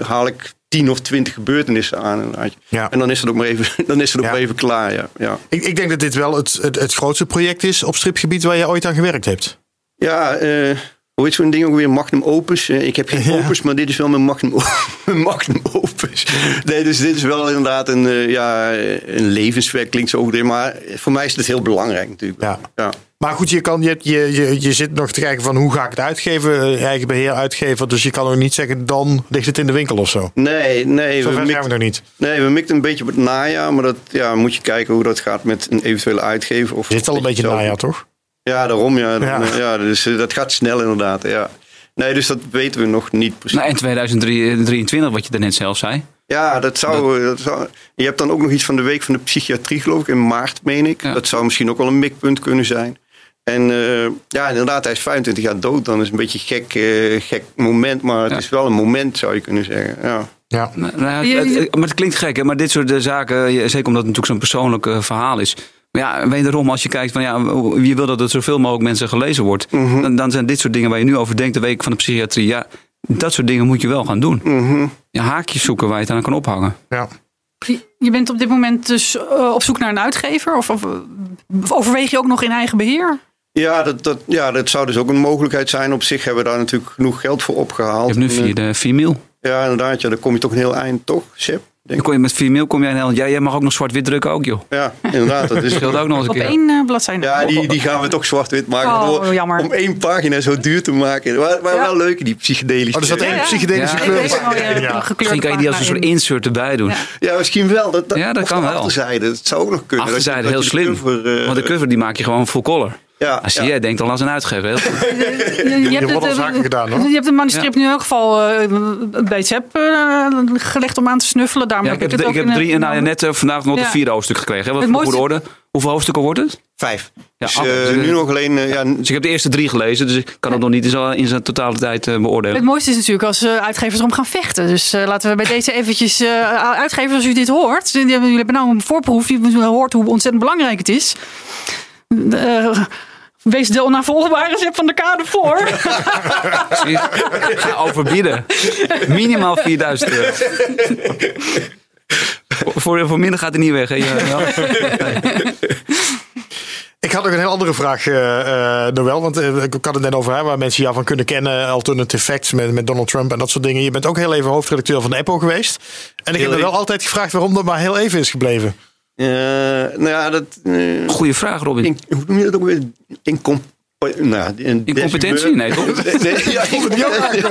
[SPEAKER 4] haal ik tien of twintig gebeurtenissen aan.
[SPEAKER 2] Ja.
[SPEAKER 4] En dan is het ook maar even, dan is het ook
[SPEAKER 2] Ja.
[SPEAKER 4] maar even klaar. Ja, ja.
[SPEAKER 2] Ik, ik denk dat dit wel het, het, het grootste project is op stripgebied waar je ooit aan gewerkt hebt.
[SPEAKER 4] Ja, eh, hoe heet zo'n ding ook weer? Magnum opus. Eh, ik heb geen
[SPEAKER 2] Ja.
[SPEAKER 4] opus, maar dit is wel mijn magnum, magnum opus. Nee, dus dit is wel inderdaad een, eh, ja, een levenswerk, klinkt zo overdreven. Maar voor mij is het heel belangrijk natuurlijk.
[SPEAKER 2] Ja.
[SPEAKER 4] ja.
[SPEAKER 2] Maar goed, je, kan, je, je, je, je zit nog te kijken van hoe ga ik het uitgeven. Eh, Eigen beheer uitgever. Dus je kan ook niet zeggen dan ligt het in de winkel of zo.
[SPEAKER 4] Nee, nee.
[SPEAKER 2] Zover
[SPEAKER 4] We
[SPEAKER 2] zijn we nog niet.
[SPEAKER 4] nee, we mikten een beetje op het najaar. Maar dat ja, moet je kijken hoe dat gaat met een eventuele uitgever. Of
[SPEAKER 2] zit al een beetje najaar, toch?
[SPEAKER 4] Ja, daarom. Ja, Dan,
[SPEAKER 2] Ja.
[SPEAKER 4] eh, ja. dus eh, dat gaat snel inderdaad. Ja. Nee, dus dat weten we nog niet precies.
[SPEAKER 3] Nou, en 2023, wat je daarnet zelf zei.
[SPEAKER 4] Ja, dat zou, eh, dat zou. Je hebt dan ook nog iets van de week van de psychiatrie, geloof ik, in maart, meen ik.
[SPEAKER 3] Ja.
[SPEAKER 4] Dat zou misschien ook wel een mikpunt kunnen zijn. En eh, ja, inderdaad, hij is 25 jaar dood. Dan is het een beetje een gek, eh, gek moment. Maar het
[SPEAKER 3] Ja.
[SPEAKER 4] is wel een moment, zou je kunnen zeggen. Ja.
[SPEAKER 2] Ja.
[SPEAKER 3] Nou, nou, het- het- maar het klinkt gek, hè? maar dit soort eh, zaken, zeker omdat het natuurlijk zo'n persoonlijk eh, verhaal is. Maar ja, wederom, als je kijkt van ja, je wil dat het zoveel mogelijk mensen gelezen wordt,
[SPEAKER 4] Mhm.
[SPEAKER 3] dan, dan zijn dit soort dingen waar je nu over denkt, de week van de psychiatrie, ja, dat soort dingen moet je wel gaan doen.
[SPEAKER 4] Mhm.
[SPEAKER 3] Ja, haakjes zoeken waar je het aan kan ophangen.
[SPEAKER 2] Ja.
[SPEAKER 1] Je- bent op dit moment dus eh, op zoek naar een uitgever? Of, of, overweeg je ook nog in eigen beheer?
[SPEAKER 4] Ja, dat, dat, ja, dat zou dus ook een mogelijkheid zijn. Op zich hebben we daar natuurlijk genoeg geld voor opgehaald.
[SPEAKER 3] Je hebt nu vier, de vier mil.
[SPEAKER 4] eh, Ja, inderdaad. Ja, dan kom je toch een heel eind, toch, Sip?
[SPEAKER 3] Dan
[SPEAKER 4] Denk.
[SPEAKER 3] kom je met vier mil, kom jij heel, ja, jij mag ook nog zwart-wit drukken ook, joh.
[SPEAKER 4] Ja, inderdaad. Dat is
[SPEAKER 3] scheelt ook nog eens een
[SPEAKER 1] Op
[SPEAKER 3] keer.
[SPEAKER 1] één eh, bladzijde?
[SPEAKER 4] Ja, die, die gaan we toch zwart-wit maken.
[SPEAKER 1] Oh,
[SPEAKER 4] Door-
[SPEAKER 1] jammer.
[SPEAKER 4] Om één pagina zo duur te maken. Maar, maar
[SPEAKER 1] Ja.
[SPEAKER 4] wel leuk, die psychedelische.
[SPEAKER 2] Oh, er zat één
[SPEAKER 1] ja.
[SPEAKER 2] psychedelische
[SPEAKER 3] Ja.
[SPEAKER 1] Ik
[SPEAKER 2] kleur.
[SPEAKER 3] Misschien kan je die als een soort
[SPEAKER 1] in.
[SPEAKER 3] insert erbij doen.
[SPEAKER 1] Ja.
[SPEAKER 4] Ja, misschien wel. Dat, dat,
[SPEAKER 3] Ja, dat kan
[SPEAKER 4] de
[SPEAKER 3] wel.
[SPEAKER 4] achterzijde. Dat zou ook nog kunnen. Dat je-
[SPEAKER 3] Achterzijde,
[SPEAKER 4] dat
[SPEAKER 3] heel
[SPEAKER 4] je de
[SPEAKER 3] slim.
[SPEAKER 4] cover, eh,
[SPEAKER 3] Want de cover die maak je gewoon full color.
[SPEAKER 4] Ja,
[SPEAKER 3] Als
[SPEAKER 4] ja.
[SPEAKER 3] jij denkt, dan las een uitgever.
[SPEAKER 1] Je, je,
[SPEAKER 2] Je
[SPEAKER 1] hebt
[SPEAKER 2] wordt al
[SPEAKER 1] het, eh,
[SPEAKER 2] zaken gedaan, hoor.
[SPEAKER 1] Je hebt een manuscript nu in elk geval eh, bij ZEP eh, gelegd om aan te snuffelen. Daarom
[SPEAKER 3] Ja,
[SPEAKER 1] heb
[SPEAKER 3] ik heb,
[SPEAKER 1] het
[SPEAKER 3] ik
[SPEAKER 1] ook
[SPEAKER 3] heb
[SPEAKER 1] in,
[SPEAKER 3] drie,
[SPEAKER 1] eh,
[SPEAKER 3] nou, ja, net eh, vandaag nog
[SPEAKER 1] Ja.
[SPEAKER 3] het vierde hoofdstuk gekregen. Wat
[SPEAKER 1] Het
[SPEAKER 3] voor goede orde. Hoeveel hoofdstukken wordt het?
[SPEAKER 4] Vijf.
[SPEAKER 3] Ja,
[SPEAKER 4] dus
[SPEAKER 3] acht.
[SPEAKER 4] eh,
[SPEAKER 3] Dus,
[SPEAKER 4] nu nog alleen... eh, ja,
[SPEAKER 3] Dus ik heb de eerste drie gelezen, dus ik kan het nog niet in zijn- in zijn totaliteit eh, beoordelen.
[SPEAKER 1] Het mooiste is natuurlijk als eh, uitgevers erom gaan vechten. Dus eh, laten we bij deze eventjes... eh, uitgevers, als u dit hoort... Jullie hebben, jullie hebben nou een voorproef. Je hoort hoe ontzettend belangrijk het is. Wees de onnavolgbare zet van de kade voor.
[SPEAKER 3] Je? Ga overbieden. Minimaal 4000 euro. voor, voor minder gaat het niet weg. Hè?
[SPEAKER 2] Ik had nog een heel andere vraag, eh eh, Noël. Want eh, ik had het net over hè, waar mensen jou van kunnen kennen. Alternative facts met, met Donald Trump en dat soort dingen. Je bent ook heel even hoofdredacteur van de Apple geweest. En ik heb me wel altijd gevraagd waarom dat maar heel even is gebleven.
[SPEAKER 4] Eh, nou ja, dat... eh,
[SPEAKER 3] Goeie vraag, Robin.
[SPEAKER 4] in- hoe noem je dat ook weer? Incom nou, in
[SPEAKER 3] Incompetentie? Nee, toch?
[SPEAKER 4] Nee, ja,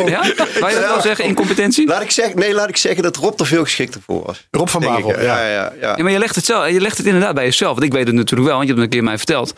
[SPEAKER 3] Ja? Wou je dat wel zeggen, incompetentie?
[SPEAKER 4] Laat ik zeggen, nee, laat ik zeggen dat Rob er veel geschikter voor was.
[SPEAKER 2] Rob van Bavel,
[SPEAKER 4] ja.
[SPEAKER 2] ja.
[SPEAKER 4] Ja, ja, ja.
[SPEAKER 3] Ja, maar je legt het zelf. Je legt het inderdaad bij jezelf. Want ik weet het natuurlijk wel, want je hebt het een keer mij verteld.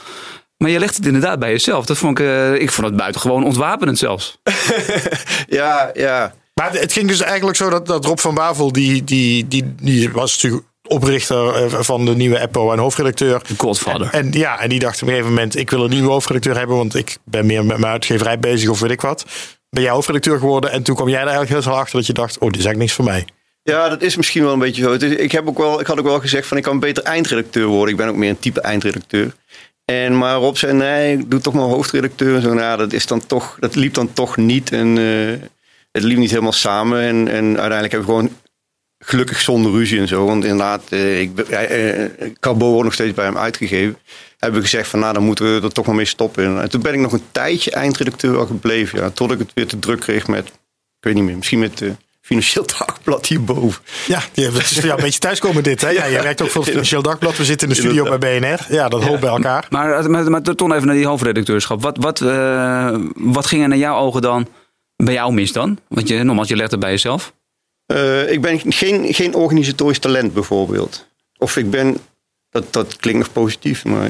[SPEAKER 3] Maar je legt het inderdaad bij jezelf. Dat vond ik, eh, ik vond het buitengewoon ontwapenend zelfs.
[SPEAKER 4] ja, ja.
[SPEAKER 2] Maar het ging dus eigenlijk zo dat, dat Rob van Bavel, die, die, die, die was natuurlijk oprichter eh, van de nieuwe Apple en hoofdredacteur.
[SPEAKER 3] Godfather.
[SPEAKER 2] En ja, en die dacht op een gegeven moment, ik wil een nieuwe hoofdredacteur hebben, want ik ben meer met mijn uitgeverij bezig of weet ik wat. Ben jij hoofdredacteur geworden en toen kwam jij er eigenlijk heel snel achter dat je dacht, oh, dit is eigenlijk niks voor mij.
[SPEAKER 4] Ja, dat is misschien wel een beetje zo. Het is, ik, heb ook wel, ik had ook wel gezegd van ik kan beter eindredacteur worden. Ik ben ook meer een type eindredacteur. En maar Rob zei nee, ik doe toch maar hoofdredacteur. En zo, nou, dat, is dan toch, dat liep dan toch niet. En eh, het liep niet helemaal samen. En, en uiteindelijk hebben we gewoon gelukkig zonder ruzie en zo. Want inderdaad, eh, ik, ben- eh, eh, Carbo wordt nog steeds bij hem uitgegeven. Hebben we gezegd van nou, dan moeten we er toch maar mee stoppen. En toen ben ik nog een tijdje eindredacteur gebleven. Ja, tot ik het weer te druk kreeg met, ik weet niet meer, misschien met het Financieel Dagblad hierboven.
[SPEAKER 2] Ja, die- het is voor jou een beetje thuiskomen dit. Hè? Ja, jij werkt ook voor het Financieel Dagblad. We zitten in de studio bij BNR. Ja, dat hoort bij elkaar.
[SPEAKER 3] Maar, maar, maar toch even naar die hoofdredacteurschap. Wat, wat, eh, wat ging er naar jouw ogen dan bij jou mis dan? Want je, nogmaals, je legt het bij jezelf.
[SPEAKER 4] Eh, ik ben geen, geen organisatorisch talent bijvoorbeeld. Of ik ben, dat, dat klinkt nog positief, maar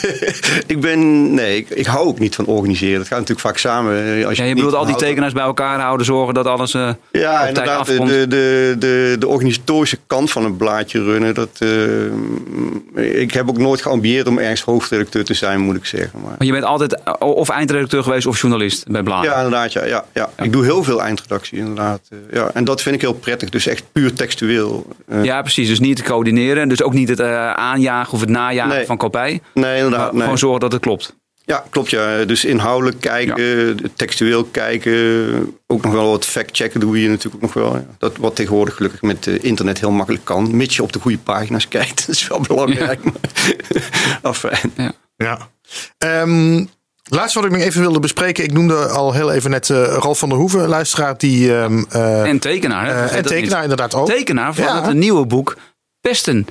[SPEAKER 4] ik ben, nee, ik, ik hou ook niet van organiseren. Dat gaat natuurlijk vaak samen. Als
[SPEAKER 3] Ja, je
[SPEAKER 4] het
[SPEAKER 3] bedoelt al die tekenaars bij elkaar houden, zorgen dat alles eh,
[SPEAKER 4] Ja, inderdaad. De, de, de, de, organisatorische kant van een blaadje runnen. Dat, eh, ik heb ook nooit geambieerd om ergens hoofdredacteur te zijn, moet ik zeggen. Maar,
[SPEAKER 3] Maar je bent altijd eh, of eindredacteur geweest of journalist bij bladen.
[SPEAKER 4] ja, inderdaad. Ja, ja, ja. Ik doe heel veel eindredactie, inderdaad. Ja, en dat vind ik heel prettig. Dus echt puur textueel.
[SPEAKER 3] Ja, precies. Dus niet te coördineren. Dus ook niet het eh, aanjagen of het najagen
[SPEAKER 4] Nee.
[SPEAKER 3] van kopij.
[SPEAKER 4] Nee, inderdaad.
[SPEAKER 3] Maar
[SPEAKER 4] nee.
[SPEAKER 3] Gewoon zorgen dat het klopt.
[SPEAKER 4] Ja, klopt ja. Dus inhoudelijk kijken, textueel kijken. Ook nog wel wat fact-checken doe je natuurlijk ook nog wel. Ja. Dat wat tegenwoordig gelukkig met eh, internet heel makkelijk kan. Mits je op de goede pagina's kijkt. Dat is wel belangrijk. Afijn.
[SPEAKER 2] Ja. Ehm, laatste wat ik nog even wilde bespreken. Ik noemde al heel even net eh, Ralf van der Hoeven, luisteraar. Die, ehm, eh,
[SPEAKER 3] En tekenaar. Hè?
[SPEAKER 2] en tekenaar inderdaad ook.
[SPEAKER 3] Tekenaar van
[SPEAKER 2] Ja.
[SPEAKER 3] het nieuwe boek Pesten.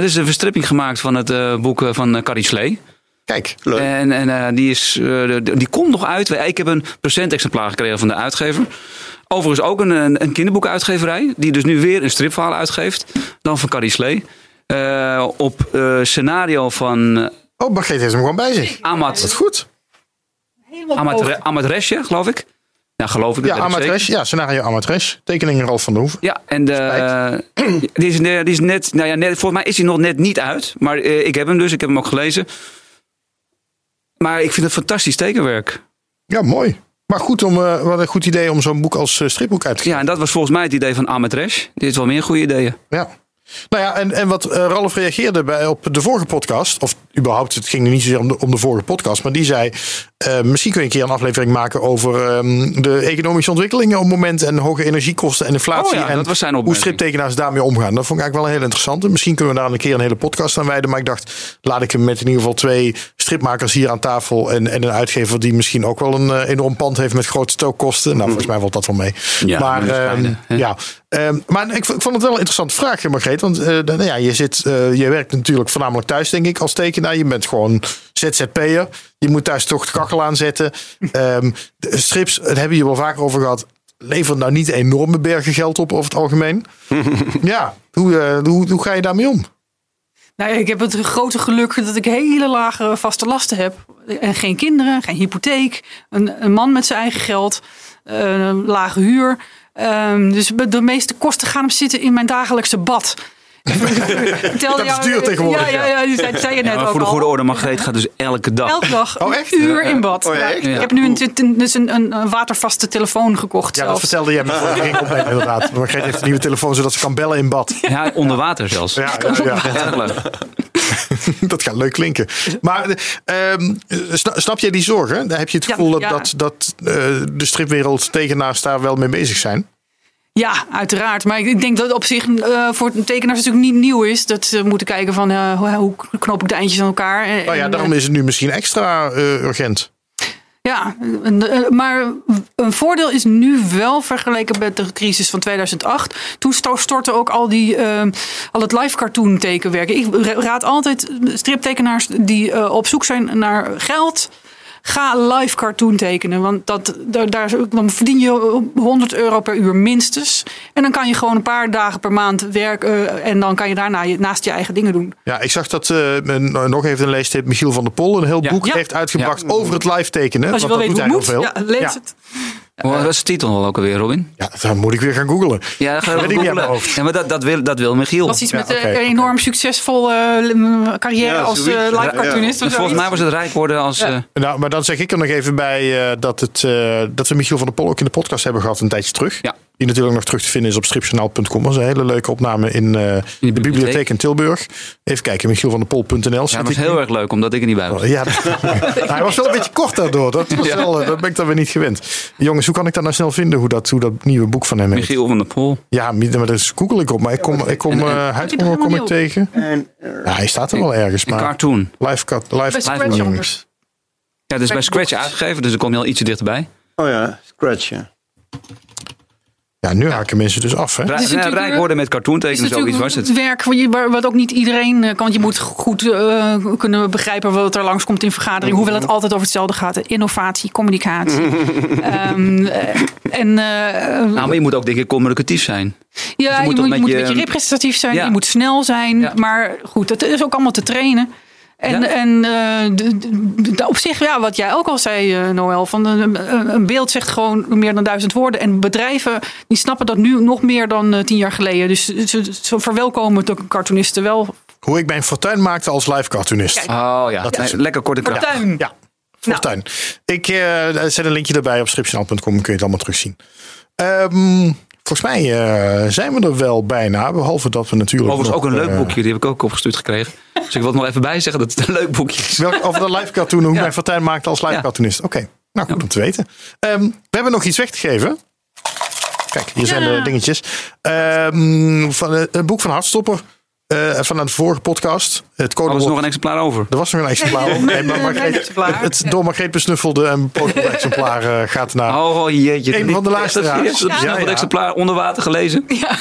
[SPEAKER 3] Het is een verstripping gemaakt van het eh, boek eh, van eh, Carrie Slee.
[SPEAKER 2] Kijk,
[SPEAKER 4] Leuk.
[SPEAKER 3] En, en eh, die, is, eh, die komt nog uit. Ik heb een procentexemplaar gekregen van de uitgever. Overigens ook een, een, kinderboekenuitgeverij. Die dus nu weer een stripverhaal uitgeeft. Dan van Carrie Slee. Eh, op eh, scenario van
[SPEAKER 2] oh, Margreet heeft hem gewoon bij zich. Dat
[SPEAKER 3] Amat,
[SPEAKER 2] is goed.
[SPEAKER 3] Amat, Amat Resje, geloof ik. Ja, geloof ik. dat
[SPEAKER 2] Ja. Amatres. Ja, scenario Amatres. Tekening Ralf van der Hoeven.
[SPEAKER 3] Ja, en de, die, is, die is net, nou ja, net, volgens mij is hij nog net niet uit. Maar eh, ik heb hem dus, ik heb hem ook gelezen. maar ik vind het fantastisch tekenwerk.
[SPEAKER 2] Ja, mooi. Maar goed, om, eh, wat een goed idee om zo'n boek als eh, stripboek uit te geven.
[SPEAKER 3] Ja, en dat was volgens mij het idee van Resh. Die heeft wel meer goede ideeën.
[SPEAKER 2] Ja. Nou ja, en, en wat eh, Ralf reageerde bij, op de vorige podcast, of überhaupt, het ging niet zozeer om de, om de vorige podcast, maar die zei, eh, misschien kun je een keer een aflevering maken over ehm, de economische ontwikkelingen op het moment en hoge energiekosten en inflatie.
[SPEAKER 3] Oh ja,
[SPEAKER 2] en
[SPEAKER 3] dat was zijn
[SPEAKER 2] hoe striptekenaars daarmee omgaan. Dat vond ik eigenlijk wel een heel interessante. Misschien kunnen we daar een keer een hele podcast aan wijden, maar ik dacht, laat ik hem met in ieder geval twee stripmakers hier aan tafel en, en een uitgever die misschien ook wel een eh, enorm pand heeft met grote stookkosten. Nou, volgens mij valt dat wel mee.
[SPEAKER 3] Ja,
[SPEAKER 2] maar ehm, ja, Ehm, maar ik, vond het wel een interessante vraag, Margreet. Want eh, nou ja, je, zit, eh, je werkt natuurlijk voornamelijk thuis, denk ik, als tekenaar. Je bent gewoon ZZP'er. Je moet thuis toch de kachel aanzetten. Ehm, de strips, daar hebben we hier wel vaker over gehad. Levert nou niet enorme bergen geld op over het algemeen. ja, hoe, hoe, hoe ga je daarmee om?
[SPEAKER 1] Nou ik heb het grote geluk dat ik hele lage vaste lasten heb. En geen kinderen, geen hypotheek. Een, een man met zijn eigen geld. eh, een lage huur. Ehm, dus de meeste kosten gaan zitten in mijn dagelijkse bad.
[SPEAKER 2] Dat is duur tegenwoordig,
[SPEAKER 1] Ja, ja, ja, die zei, zei je net ook
[SPEAKER 3] voor de goede orde, Margreet gaat dus elke dag.
[SPEAKER 1] Elke dag
[SPEAKER 2] Oh,
[SPEAKER 1] een uur in bad.
[SPEAKER 4] Oh, ja,
[SPEAKER 1] Ja,
[SPEAKER 4] echt?
[SPEAKER 1] Ik heb nu een, dus een, een, een watervaste telefoon gekocht
[SPEAKER 2] Ja, dat vertelde jij me inderdaad. Margreet heeft een nieuwe telefoon, zodat ze kan bellen in bad.
[SPEAKER 3] Ja, onder water zelfs.
[SPEAKER 2] Ja, ja, dat gaat leuk klinken. Maar ehm, sna- snap jij die zorgen? Heb je het gevoel dat,
[SPEAKER 1] ja.
[SPEAKER 2] dat, dat eh, de stripwereld tekenaars daar wel mee bezig zijn?
[SPEAKER 1] Ja, uiteraard. Maar ik- denk dat het op zich eh, voor tekenaars natuurlijk niet nieuw is. Dat ze moeten kijken van eh, hoe, knoop ik de eindjes aan elkaar. En,
[SPEAKER 2] Nou ja, daarom is het nu misschien extra eh, urgent.
[SPEAKER 1] Ja, eh, maar een voordeel is nu wel vergeleken met de crisis van 2008. Toen sto- stortte ook al, die, eh, al het live cartoon tekenwerk. Ik ra- raad altijd striptekenaars die eh, op zoek zijn naar geld. Ga live cartoon tekenen. Want dat, daar, daar, dan verdien je 100 euro per uur minstens. En dan kan je gewoon een paar dagen per maand werken. en dan kan je daarna je, naast je eigen dingen doen.
[SPEAKER 2] Ja, ik zag dat eh, een- nog even een leestip. Michiel van der Pol een heel
[SPEAKER 3] Ja.
[SPEAKER 2] boek
[SPEAKER 1] Ja.
[SPEAKER 2] heeft uitgebracht over het live tekenen.
[SPEAKER 1] Als je wel weet hoe het
[SPEAKER 2] heel
[SPEAKER 1] moet,
[SPEAKER 2] veel.
[SPEAKER 1] ja, lees
[SPEAKER 2] ja.
[SPEAKER 1] het.
[SPEAKER 3] Wat is de titel al ook alweer, Robin?
[SPEAKER 2] Ja, dan moet ik weer gaan googlen.
[SPEAKER 3] Ja, dat ga
[SPEAKER 2] Weet ik niet mijn hoofd.
[SPEAKER 3] Ja, maar dat, dat, wil, dat wil Michiel.
[SPEAKER 1] was iets
[SPEAKER 2] Ja,
[SPEAKER 1] met eh, een enorm succesvolle eh, carrière
[SPEAKER 4] Ja,
[SPEAKER 1] als eh, live cartoonist.
[SPEAKER 3] Dus volgens mij was het rijk worden als... eh,
[SPEAKER 2] Nou, maar dan zeg ik er nog even bij eh, dat, het, eh, dat we Michiel van der Pol ook in de podcast hebben gehad een tijdje terug.
[SPEAKER 3] Ja.
[SPEAKER 2] Die natuurlijk nog terug te vinden is op stripjournaal.com. Dat is een hele leuke opname in, eh, de
[SPEAKER 3] bibliotheek.
[SPEAKER 2] bibliotheek in Tilburg. Even kijken, michielvanderpol.nl.
[SPEAKER 3] ja,
[SPEAKER 2] zet
[SPEAKER 3] het was
[SPEAKER 2] ik
[SPEAKER 3] heel erg leuk, omdat ik er niet bij was.
[SPEAKER 2] Ja, dat- hij was wel een beetje kort daardoor. Dat, was
[SPEAKER 3] Ja.
[SPEAKER 2] wel, eh, dat ben ik dan weer niet gewend. Jongens, hoe kan ik dat nou snel vinden? Hoe dat, hoe dat nieuwe boek van hem heet?
[SPEAKER 3] Michiel van der Pol.
[SPEAKER 2] Ja, maar dat google ik op. Maar ik kom, ik kom
[SPEAKER 3] en-
[SPEAKER 2] kom ik tegen.
[SPEAKER 4] En, eh,
[SPEAKER 2] Ja, hij staat er wel ergens.
[SPEAKER 3] Een
[SPEAKER 2] Maar
[SPEAKER 3] cartoon.
[SPEAKER 2] live, cut, live, jongens.
[SPEAKER 1] anders.
[SPEAKER 3] Ja, het is bij Scratch uitgegeven, dus dan kom je al ietsje dichterbij.
[SPEAKER 4] oh ja, Scratch, ja.
[SPEAKER 2] Ja, nu haken mensen dus af. Hè?
[SPEAKER 3] Rijk,
[SPEAKER 1] is
[SPEAKER 3] ja,
[SPEAKER 1] natuurlijk-
[SPEAKER 3] rijk worden met cartoon
[SPEAKER 1] Het is
[SPEAKER 3] tekenen, zoiets was
[SPEAKER 1] natuurlijk
[SPEAKER 3] het.
[SPEAKER 1] werk wat, je, waar- wat ook niet iedereen eh, kan. Want je moet goed eh, kunnen begrijpen wat er langskomt in vergadering. Hoewel het altijd over hetzelfde gaat. Innovatie, communicatie. Ehm, eh, en eh,
[SPEAKER 3] Nou, maar je moet ook denk ik communicatief zijn.
[SPEAKER 1] ja, je
[SPEAKER 3] moet
[SPEAKER 1] je moet
[SPEAKER 3] je-
[SPEAKER 1] een beetje representatief zijn.
[SPEAKER 3] Ja.
[SPEAKER 1] Je moet snel zijn.
[SPEAKER 3] Ja.
[SPEAKER 1] Maar goed, het is ook allemaal te trainen. En,
[SPEAKER 3] Ja.
[SPEAKER 1] en eh, de- de- de- op zich, ja, wat jij ook al zei, eh, Noël, van een, een- een beeld zegt gewoon meer dan duizend woorden. En bedrijven die snappen dat nu nog meer dan eh, tien jaar geleden. Dus ze, ze verwelkomen de cartoonisten wel.
[SPEAKER 2] Hoe ik mijn fortuin maakte als live cartoonist.
[SPEAKER 1] Kijk.
[SPEAKER 3] Oh ja,
[SPEAKER 2] Dat is
[SPEAKER 3] lekker kort en krachtig.
[SPEAKER 1] Fortuin.
[SPEAKER 2] Ja, fortuin. Ik eh, zet een linkje erbij op stripjournaal.com. Kun je het allemaal terugzien. Ehm, volgens mij eh, zijn we er wel bijna. Behalve dat we natuurlijk
[SPEAKER 3] Overigens ook een leuk
[SPEAKER 2] eh,
[SPEAKER 3] boekje, die heb ik ook opgestuurd gekregen. Dus ik wil het nog even bij zeggen dat het een leuk boekje is.
[SPEAKER 2] Welk, over de live cartoon, hoe ik
[SPEAKER 3] Ja.
[SPEAKER 2] mijn fortuin maakte als live
[SPEAKER 3] Ja.
[SPEAKER 2] cartoonist. Oké, nou goed om te weten. Ehm, we hebben nog iets weg te geven. Kijk, hier zijn de dingetjes. Ehm, van, eh, het boek van Hartstopper. Eh van de vorige podcast. Het
[SPEAKER 3] Er was nog een exemplaar over.
[SPEAKER 2] Er was nog een exemplaar. op. Nee, maar Margreet- het door Margreet besnuffelde en exemplaar eh, gaat naar...
[SPEAKER 3] Oh, oh jeetje.
[SPEAKER 2] Een van de luisteraars.
[SPEAKER 3] Hebt het
[SPEAKER 2] Ja, ja.
[SPEAKER 3] exemplaar onder water gelezen.
[SPEAKER 2] ja,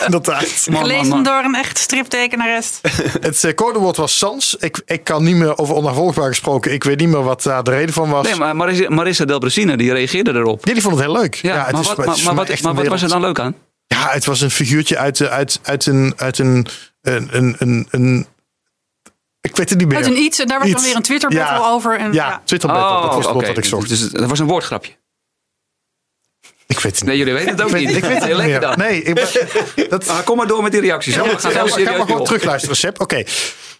[SPEAKER 2] inderdaad.
[SPEAKER 3] Man,
[SPEAKER 1] Gelezen
[SPEAKER 3] man.
[SPEAKER 1] door een echt striptekenares.
[SPEAKER 2] Het eh, codewoord was Sans. Ik, ik kan niet meer over onafvolgbaar gesproken. Ik weet niet meer wat daar de reden van was.
[SPEAKER 3] Nee, maar Marissa, Marissa Del Brasina, die reageerde erop.
[SPEAKER 2] Ja, die vond het heel leuk.
[SPEAKER 3] Ja,
[SPEAKER 2] het
[SPEAKER 3] maar
[SPEAKER 2] is-
[SPEAKER 3] wat,
[SPEAKER 2] het
[SPEAKER 3] maar,
[SPEAKER 2] is
[SPEAKER 3] wat,
[SPEAKER 2] echt
[SPEAKER 3] maar wat was er dan leuk aan?
[SPEAKER 2] Ja, het was een figuurtje uit, de- uit, uit een. Uit een, een, een, een, een- ik weet het niet meer.
[SPEAKER 1] Uit een iets. En daar was dan weer een Twitter
[SPEAKER 2] Ja.
[SPEAKER 1] battle over. En,
[SPEAKER 2] ja,
[SPEAKER 1] ja.
[SPEAKER 2] Twitter battle. dat was het
[SPEAKER 3] Oh,
[SPEAKER 2] wat ik zocht.
[SPEAKER 3] Dus dat was een woordgrapje.
[SPEAKER 2] ik weet het niet.
[SPEAKER 3] Nee, jullie weten het ook
[SPEAKER 2] ik weet,
[SPEAKER 3] niet.
[SPEAKER 2] ik weet het
[SPEAKER 3] Heel
[SPEAKER 2] niet
[SPEAKER 3] lekker dan.
[SPEAKER 2] Nee, ik ben, dat,
[SPEAKER 3] Ah, kom maar door met die reacties. gaan
[SPEAKER 2] ga, maar- ga
[SPEAKER 3] serieus
[SPEAKER 2] maar gewoon terugluisteren, Seb. Oké.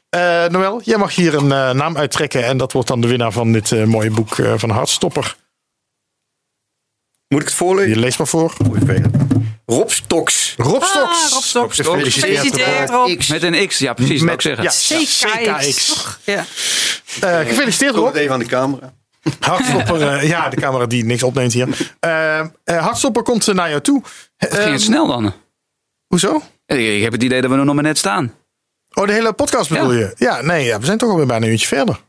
[SPEAKER 2] Eh, Noël, jij mag hier een eh, naam uittrekken. En dat wordt dan de winnaar van dit eh, mooie boek eh, van Hartstopper.
[SPEAKER 4] Moet ik het voorlezen?
[SPEAKER 2] Je leest maar voor.
[SPEAKER 4] Moet ik weten. Rob Stoks.
[SPEAKER 2] Rob
[SPEAKER 1] Ah,
[SPEAKER 2] Stoks.
[SPEAKER 1] Rob Stoks.
[SPEAKER 2] Gefeliciteerd.
[SPEAKER 1] Gefeliciteerd,
[SPEAKER 2] Rob.
[SPEAKER 3] Met een X, ja precies, dat
[SPEAKER 2] Met-
[SPEAKER 3] ik zeggen.
[SPEAKER 2] ja,
[SPEAKER 1] CKX. Ja.
[SPEAKER 2] Eh, gefeliciteerd Rob.
[SPEAKER 4] het even aan de camera.
[SPEAKER 2] Hartstopper, eh, ja, de camera die niks opneemt hier. Eh, eh, Hartstopper komt naar jou toe.
[SPEAKER 3] Het ging
[SPEAKER 2] Eh,
[SPEAKER 3] het snel dan.
[SPEAKER 2] Hoezo?
[SPEAKER 3] Ik ik heb het idee dat we er nog maar net staan.
[SPEAKER 2] Oh, de hele podcast bedoel
[SPEAKER 3] Ja.
[SPEAKER 2] je? Ja, nee, ja, we zijn toch alweer bijna een uurtje verder.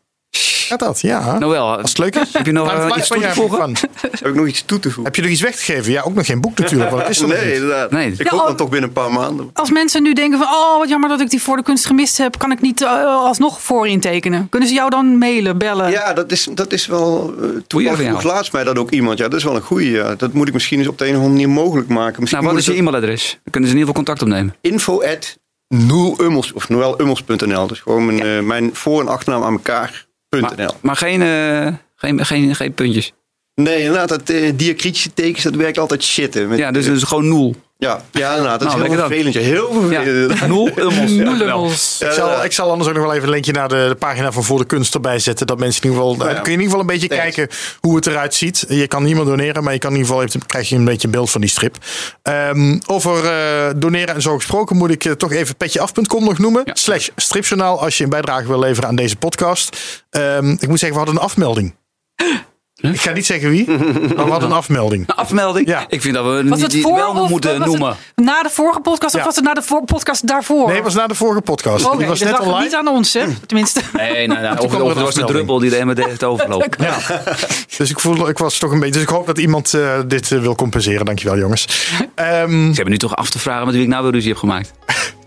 [SPEAKER 2] Gaat dat? Ja.
[SPEAKER 3] Noël,
[SPEAKER 2] Als het leuk is.
[SPEAKER 3] heb je nog
[SPEAKER 2] Waar-
[SPEAKER 3] eh,
[SPEAKER 2] waar
[SPEAKER 3] iets toe te voegen?
[SPEAKER 2] van?
[SPEAKER 4] Heb ik nog iets toe te voegen?
[SPEAKER 2] Heb je nog iets weg te geven? Ja, ook nog geen boek natuurlijk. Want het is er
[SPEAKER 4] Nee, inderdaad.
[SPEAKER 3] Nee.
[SPEAKER 4] Ik
[SPEAKER 1] Ja,
[SPEAKER 4] hoop
[SPEAKER 1] oh.
[SPEAKER 4] dan toch binnen een paar maanden.
[SPEAKER 1] Als mensen nu denken van, oh wat jammer dat ik die voor de kunst gemist heb, kan ik niet eh, alsnog voor intekenen? Kunnen ze jou dan mailen, bellen?
[SPEAKER 4] Ja, dat is, dat is wel. Uh, vroeg laatst mij dat ook iemand. Ja, dat is wel een goeie. Ja. Dat moet ik misschien eens op de een of andere manier mogelijk maken. Misschien
[SPEAKER 3] Nou, wat is je e-mailadres? Dan kunnen ze in ieder geval contact opnemen.
[SPEAKER 4] dat- info at noelummels of noelummels.nl. Dus gewoon mijn, mijn voor- en achternaam aan elkaar.nl.
[SPEAKER 3] Maar, maar geen, eh, geen, geen, geen puntjes.
[SPEAKER 4] Nee, inderdaad, dat uh, diacritische tekens, dat werkt altijd shitten. Met,
[SPEAKER 3] Ja, dus, dus gewoon nul.
[SPEAKER 4] Ja, ja, inderdaad, dat
[SPEAKER 3] Nou,
[SPEAKER 4] is heel vervelend. ja. Heel vervelend.
[SPEAKER 3] Nul, ummels.
[SPEAKER 4] Ja,
[SPEAKER 2] Ik zal, ik zal anders ook nog wel even een linkje naar de, de pagina van Voor de Kunst erbij zetten. Dat mensen in ieder geval.
[SPEAKER 4] Ja.
[SPEAKER 2] Dan kun je in ieder geval een beetje
[SPEAKER 4] Thanks.
[SPEAKER 2] kijken hoe het eruit ziet. Je kan niet meer doneren, maar je kan in ieder geval even, krijg je een beetje een beeld van die strip. Ehm, over eh, doneren en zo gesproken moet ik eh, toch even petjeaf.com nog noemen.
[SPEAKER 3] Ja.
[SPEAKER 2] Slash stripjournaal als je een bijdrage wil leveren aan deze podcast. Ehm, ik moet zeggen, we hadden een afmelding. Ik ga niet zeggen wie, maar we hadden een afmelding.
[SPEAKER 3] Een afmelding?
[SPEAKER 2] Ja.
[SPEAKER 3] Ik vind dat we
[SPEAKER 1] Was
[SPEAKER 3] niet
[SPEAKER 1] het
[SPEAKER 3] die
[SPEAKER 1] voor
[SPEAKER 3] wel
[SPEAKER 1] of
[SPEAKER 3] moeten
[SPEAKER 1] was het
[SPEAKER 3] noemen.
[SPEAKER 1] na de vorige podcast
[SPEAKER 2] Ja.
[SPEAKER 1] of was het na de voor- podcast daarvoor?
[SPEAKER 2] Nee, het was na de vorige podcast.
[SPEAKER 1] Oké,
[SPEAKER 2] die was
[SPEAKER 1] dus
[SPEAKER 2] net online.
[SPEAKER 1] niet aan ons, hè? Tenminste.
[SPEAKER 3] Nee,
[SPEAKER 2] er
[SPEAKER 3] of
[SPEAKER 2] een
[SPEAKER 3] het was de druppel die de MD heeft overlopen.
[SPEAKER 2] Ja. Dus ik voelde, ik was toch een beetje. Dus ik hoop dat iemand eh, dit eh, wil compenseren. Dankjewel, jongens. Ehm,
[SPEAKER 3] Ze hebben nu toch af te vragen met wie ik nou weer ruzie heb gemaakt.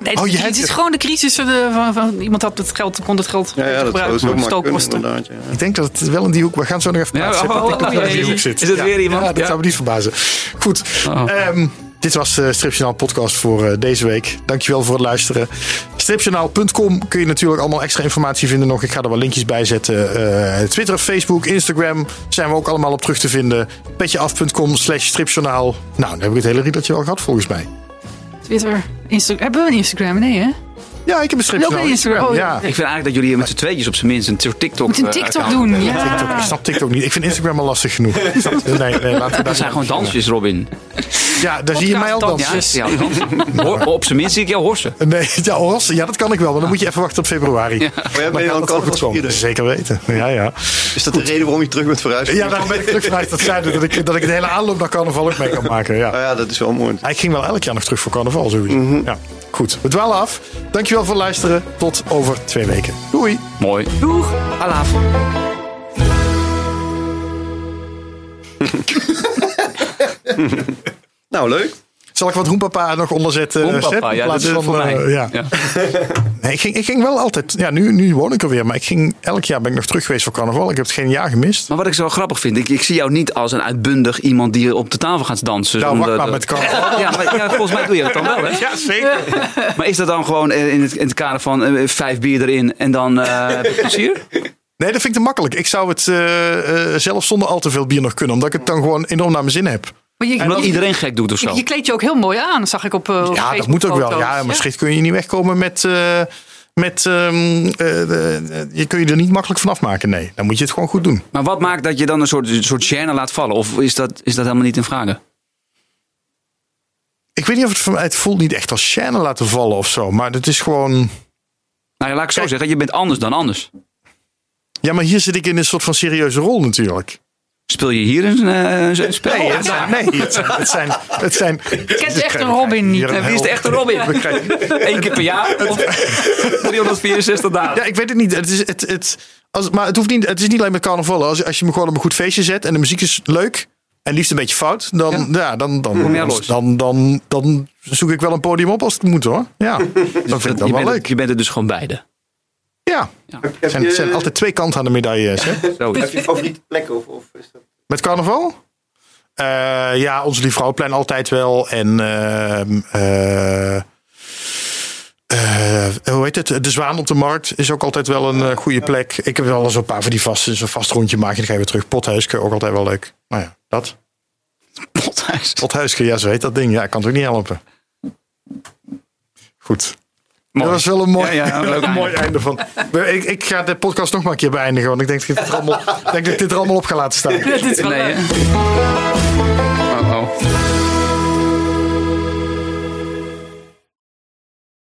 [SPEAKER 1] Nee,
[SPEAKER 2] Oh, je
[SPEAKER 1] het,
[SPEAKER 2] hebt-
[SPEAKER 1] is gewoon de crisis van, de- van, van iemand had het geld, kon het geld
[SPEAKER 4] Ja, ja, dat zou
[SPEAKER 1] gebruiken voor stookkosten.
[SPEAKER 4] Ja.
[SPEAKER 2] ik denk dat het wel in die hoek. We gaan zo nog even
[SPEAKER 3] Ja,
[SPEAKER 2] praten.
[SPEAKER 3] oh,
[SPEAKER 2] zit.
[SPEAKER 3] Is het
[SPEAKER 2] Ja.
[SPEAKER 3] weer iemand?
[SPEAKER 2] Ja, dat
[SPEAKER 3] Ja.
[SPEAKER 2] zou me niet verbazen. Goed.
[SPEAKER 3] Oh.
[SPEAKER 2] Ehm, dit was de Stripjournaal podcast voor eh, deze week. Dankjewel voor het luisteren. Stripjournaal.com kun je natuurlijk allemaal extra informatie vinden nog. Ik ga er wel linkjes bij zetten. Eh, Twitter, Facebook, Instagram zijn we ook allemaal op terug te vinden. Petjeaf.com slash stripjournaal. Nou, dan heb ik het hele riedeltje wel gehad volgens mij.
[SPEAKER 1] Twitter, Instagram. Hebben we een Instagram? Nee, hè?
[SPEAKER 2] Ja, ik heb een.
[SPEAKER 1] Ook Instagram. Oh,
[SPEAKER 2] ja.
[SPEAKER 1] ja.
[SPEAKER 3] Ik vind eigenlijk dat jullie met z'n tweetjes op zijn minst een soort TikTok...
[SPEAKER 1] Moet een
[SPEAKER 3] eh,
[SPEAKER 1] TikTok doen. Ja.
[SPEAKER 2] TikTok. Ik snap TikTok niet. Ik vind Instagram al lastig genoeg. Nee, nee, laten we daar
[SPEAKER 3] Dat zijn gewoon dansjes, Robin.
[SPEAKER 2] Ja, daar zie je mij al dansen.
[SPEAKER 3] Ja, op zijn minst zie ik jou horsen.
[SPEAKER 2] Nee, ja, Oras, ja, dat kan ik wel, maar dan moet je even wachten op februari.
[SPEAKER 4] Maar jij ben je
[SPEAKER 2] gaat
[SPEAKER 4] al
[SPEAKER 2] dat wel goed? Zeker weten. Ja, ja.
[SPEAKER 4] Is dat de reden waarom je terug bent verhuisd?
[SPEAKER 2] Ja, daarom ben ik terug vanuit dat ik, dat ik de hele aanloop naar carnaval ook mee kan maken. Ja.
[SPEAKER 4] Nou ja, dat is wel mooi.
[SPEAKER 2] Ik ging wel elk jaar nog terug voor carnaval, sowieso.
[SPEAKER 4] Mhm.
[SPEAKER 2] ja. Goed, we dwalen af. Dankjewel voor het luisteren. Tot over twee weken. Doei.
[SPEAKER 3] Mooi.
[SPEAKER 1] Doeg.
[SPEAKER 3] Alaaf.
[SPEAKER 4] Nou, leuk.
[SPEAKER 2] Zal ik wat Hoempapa nog onderzetten?
[SPEAKER 3] Hoempapa,
[SPEAKER 2] Seb, in
[SPEAKER 3] ja, dat is
[SPEAKER 2] van,
[SPEAKER 3] voor mij.
[SPEAKER 2] eh, ja.
[SPEAKER 3] Ja.
[SPEAKER 2] Nee, ik, ging, ik ging wel altijd... Ja, nu, nu woon ik er weer. Maar ik ging, elk jaar ben ik nog terug geweest voor carnaval. Ik heb het geen jaar gemist.
[SPEAKER 3] Maar wat ik zo grappig vind, ik, ik zie jou niet als een uitbundig iemand die op de tafel gaat dansen.
[SPEAKER 2] Nou, wacht maar met carnaval.
[SPEAKER 3] Ja, maar ja, volgens mij doe je dat dan wel, hè?
[SPEAKER 2] Ja, zeker.
[SPEAKER 3] Maar is dat dan gewoon eh, in het, in het kader van eh, vijf bier erin en dan eh, heb je plezier?
[SPEAKER 2] Nee, dat vind ik te makkelijk. Ik zou het eh, eh, zelf zonder al te veel bier nog kunnen. Omdat ik het dan gewoon enorm naar mijn zin heb.
[SPEAKER 1] Maar je,
[SPEAKER 3] Omdat
[SPEAKER 1] je,
[SPEAKER 3] iedereen gek doet of zo.
[SPEAKER 1] je, je kleedt je ook heel mooi aan, zag ik op, uh, op
[SPEAKER 2] Ja, dat moet ook wel. Ja, maar schrift kun je niet wegkomen met... eh, met ehm, eh, je kun je er niet makkelijk vanaf maken. Nee, dan moet je het gewoon goed doen.
[SPEAKER 3] Maar wat maakt dat je dan een soort, een soort gêne laat vallen? Of is dat, is dat helemaal niet in vragen?
[SPEAKER 2] Ik weet niet of het voor mij... Het voelt niet echt als chaîne laten vallen of zo. Maar het is gewoon...
[SPEAKER 3] Nou ja, laat ik zo
[SPEAKER 2] Kijk.
[SPEAKER 3] zeggen, je bent anders dan anders.
[SPEAKER 2] Ja, maar hier zit ik in een soort van serieuze rol natuurlijk.
[SPEAKER 3] Speel je hier een, eh, een spel?
[SPEAKER 2] Nee, het zijn, nee, het zijn, het zijn, het zijn
[SPEAKER 1] kent echt een Robin niet?
[SPEAKER 3] Wie is de echte Robin? Eén keer per jaar? Of 364 dagen?
[SPEAKER 2] Ja, ik weet het niet. Het is, het, het, als, maar het, hoeft niet, het is niet alleen met carnaval. Als, als je me gewoon op een goed feestje zet en de muziek is leuk en liefst een beetje fout, dan, ja. dan, dan, dan, dan, dan, dan zoek ik wel een podium op als het moet hoor. Ja, dat vind ik dan wel leuk.
[SPEAKER 3] het- je bent er dus gewoon beide.
[SPEAKER 2] Ja, het zijn, zijn altijd twee kanten aan de medailles. Hè?
[SPEAKER 3] Zo.
[SPEAKER 4] Heb je favoriete plekken? Of, of is dat...
[SPEAKER 2] Met carnaval? Eh, ja, onze Lief Vrouwenplein altijd wel. En ehm, eh, eh, hoe heet het? De Zwaan op de Markt is ook altijd wel een goede plek. Ik heb wel eens een paar van die vaste, zo'n vast rondje maken. Dan ga je weer terug. Pothuisje, ook altijd wel leuk. Nou ja, dat.
[SPEAKER 3] Pothuis.
[SPEAKER 2] Pothuisje, ja, zo heet dat ding. Ja, ik kan het ook niet helpen. Goed. Dat was wel een mooi,
[SPEAKER 3] Ja, ja, een leuk
[SPEAKER 2] een mooi
[SPEAKER 3] einde.
[SPEAKER 2] einde van. Ik, ik ga de podcast nog maar een keer beëindigen. Want ik denk dat ik dit er allemaal, denk dat ik dit er allemaal op ga laten staan.
[SPEAKER 3] Nee?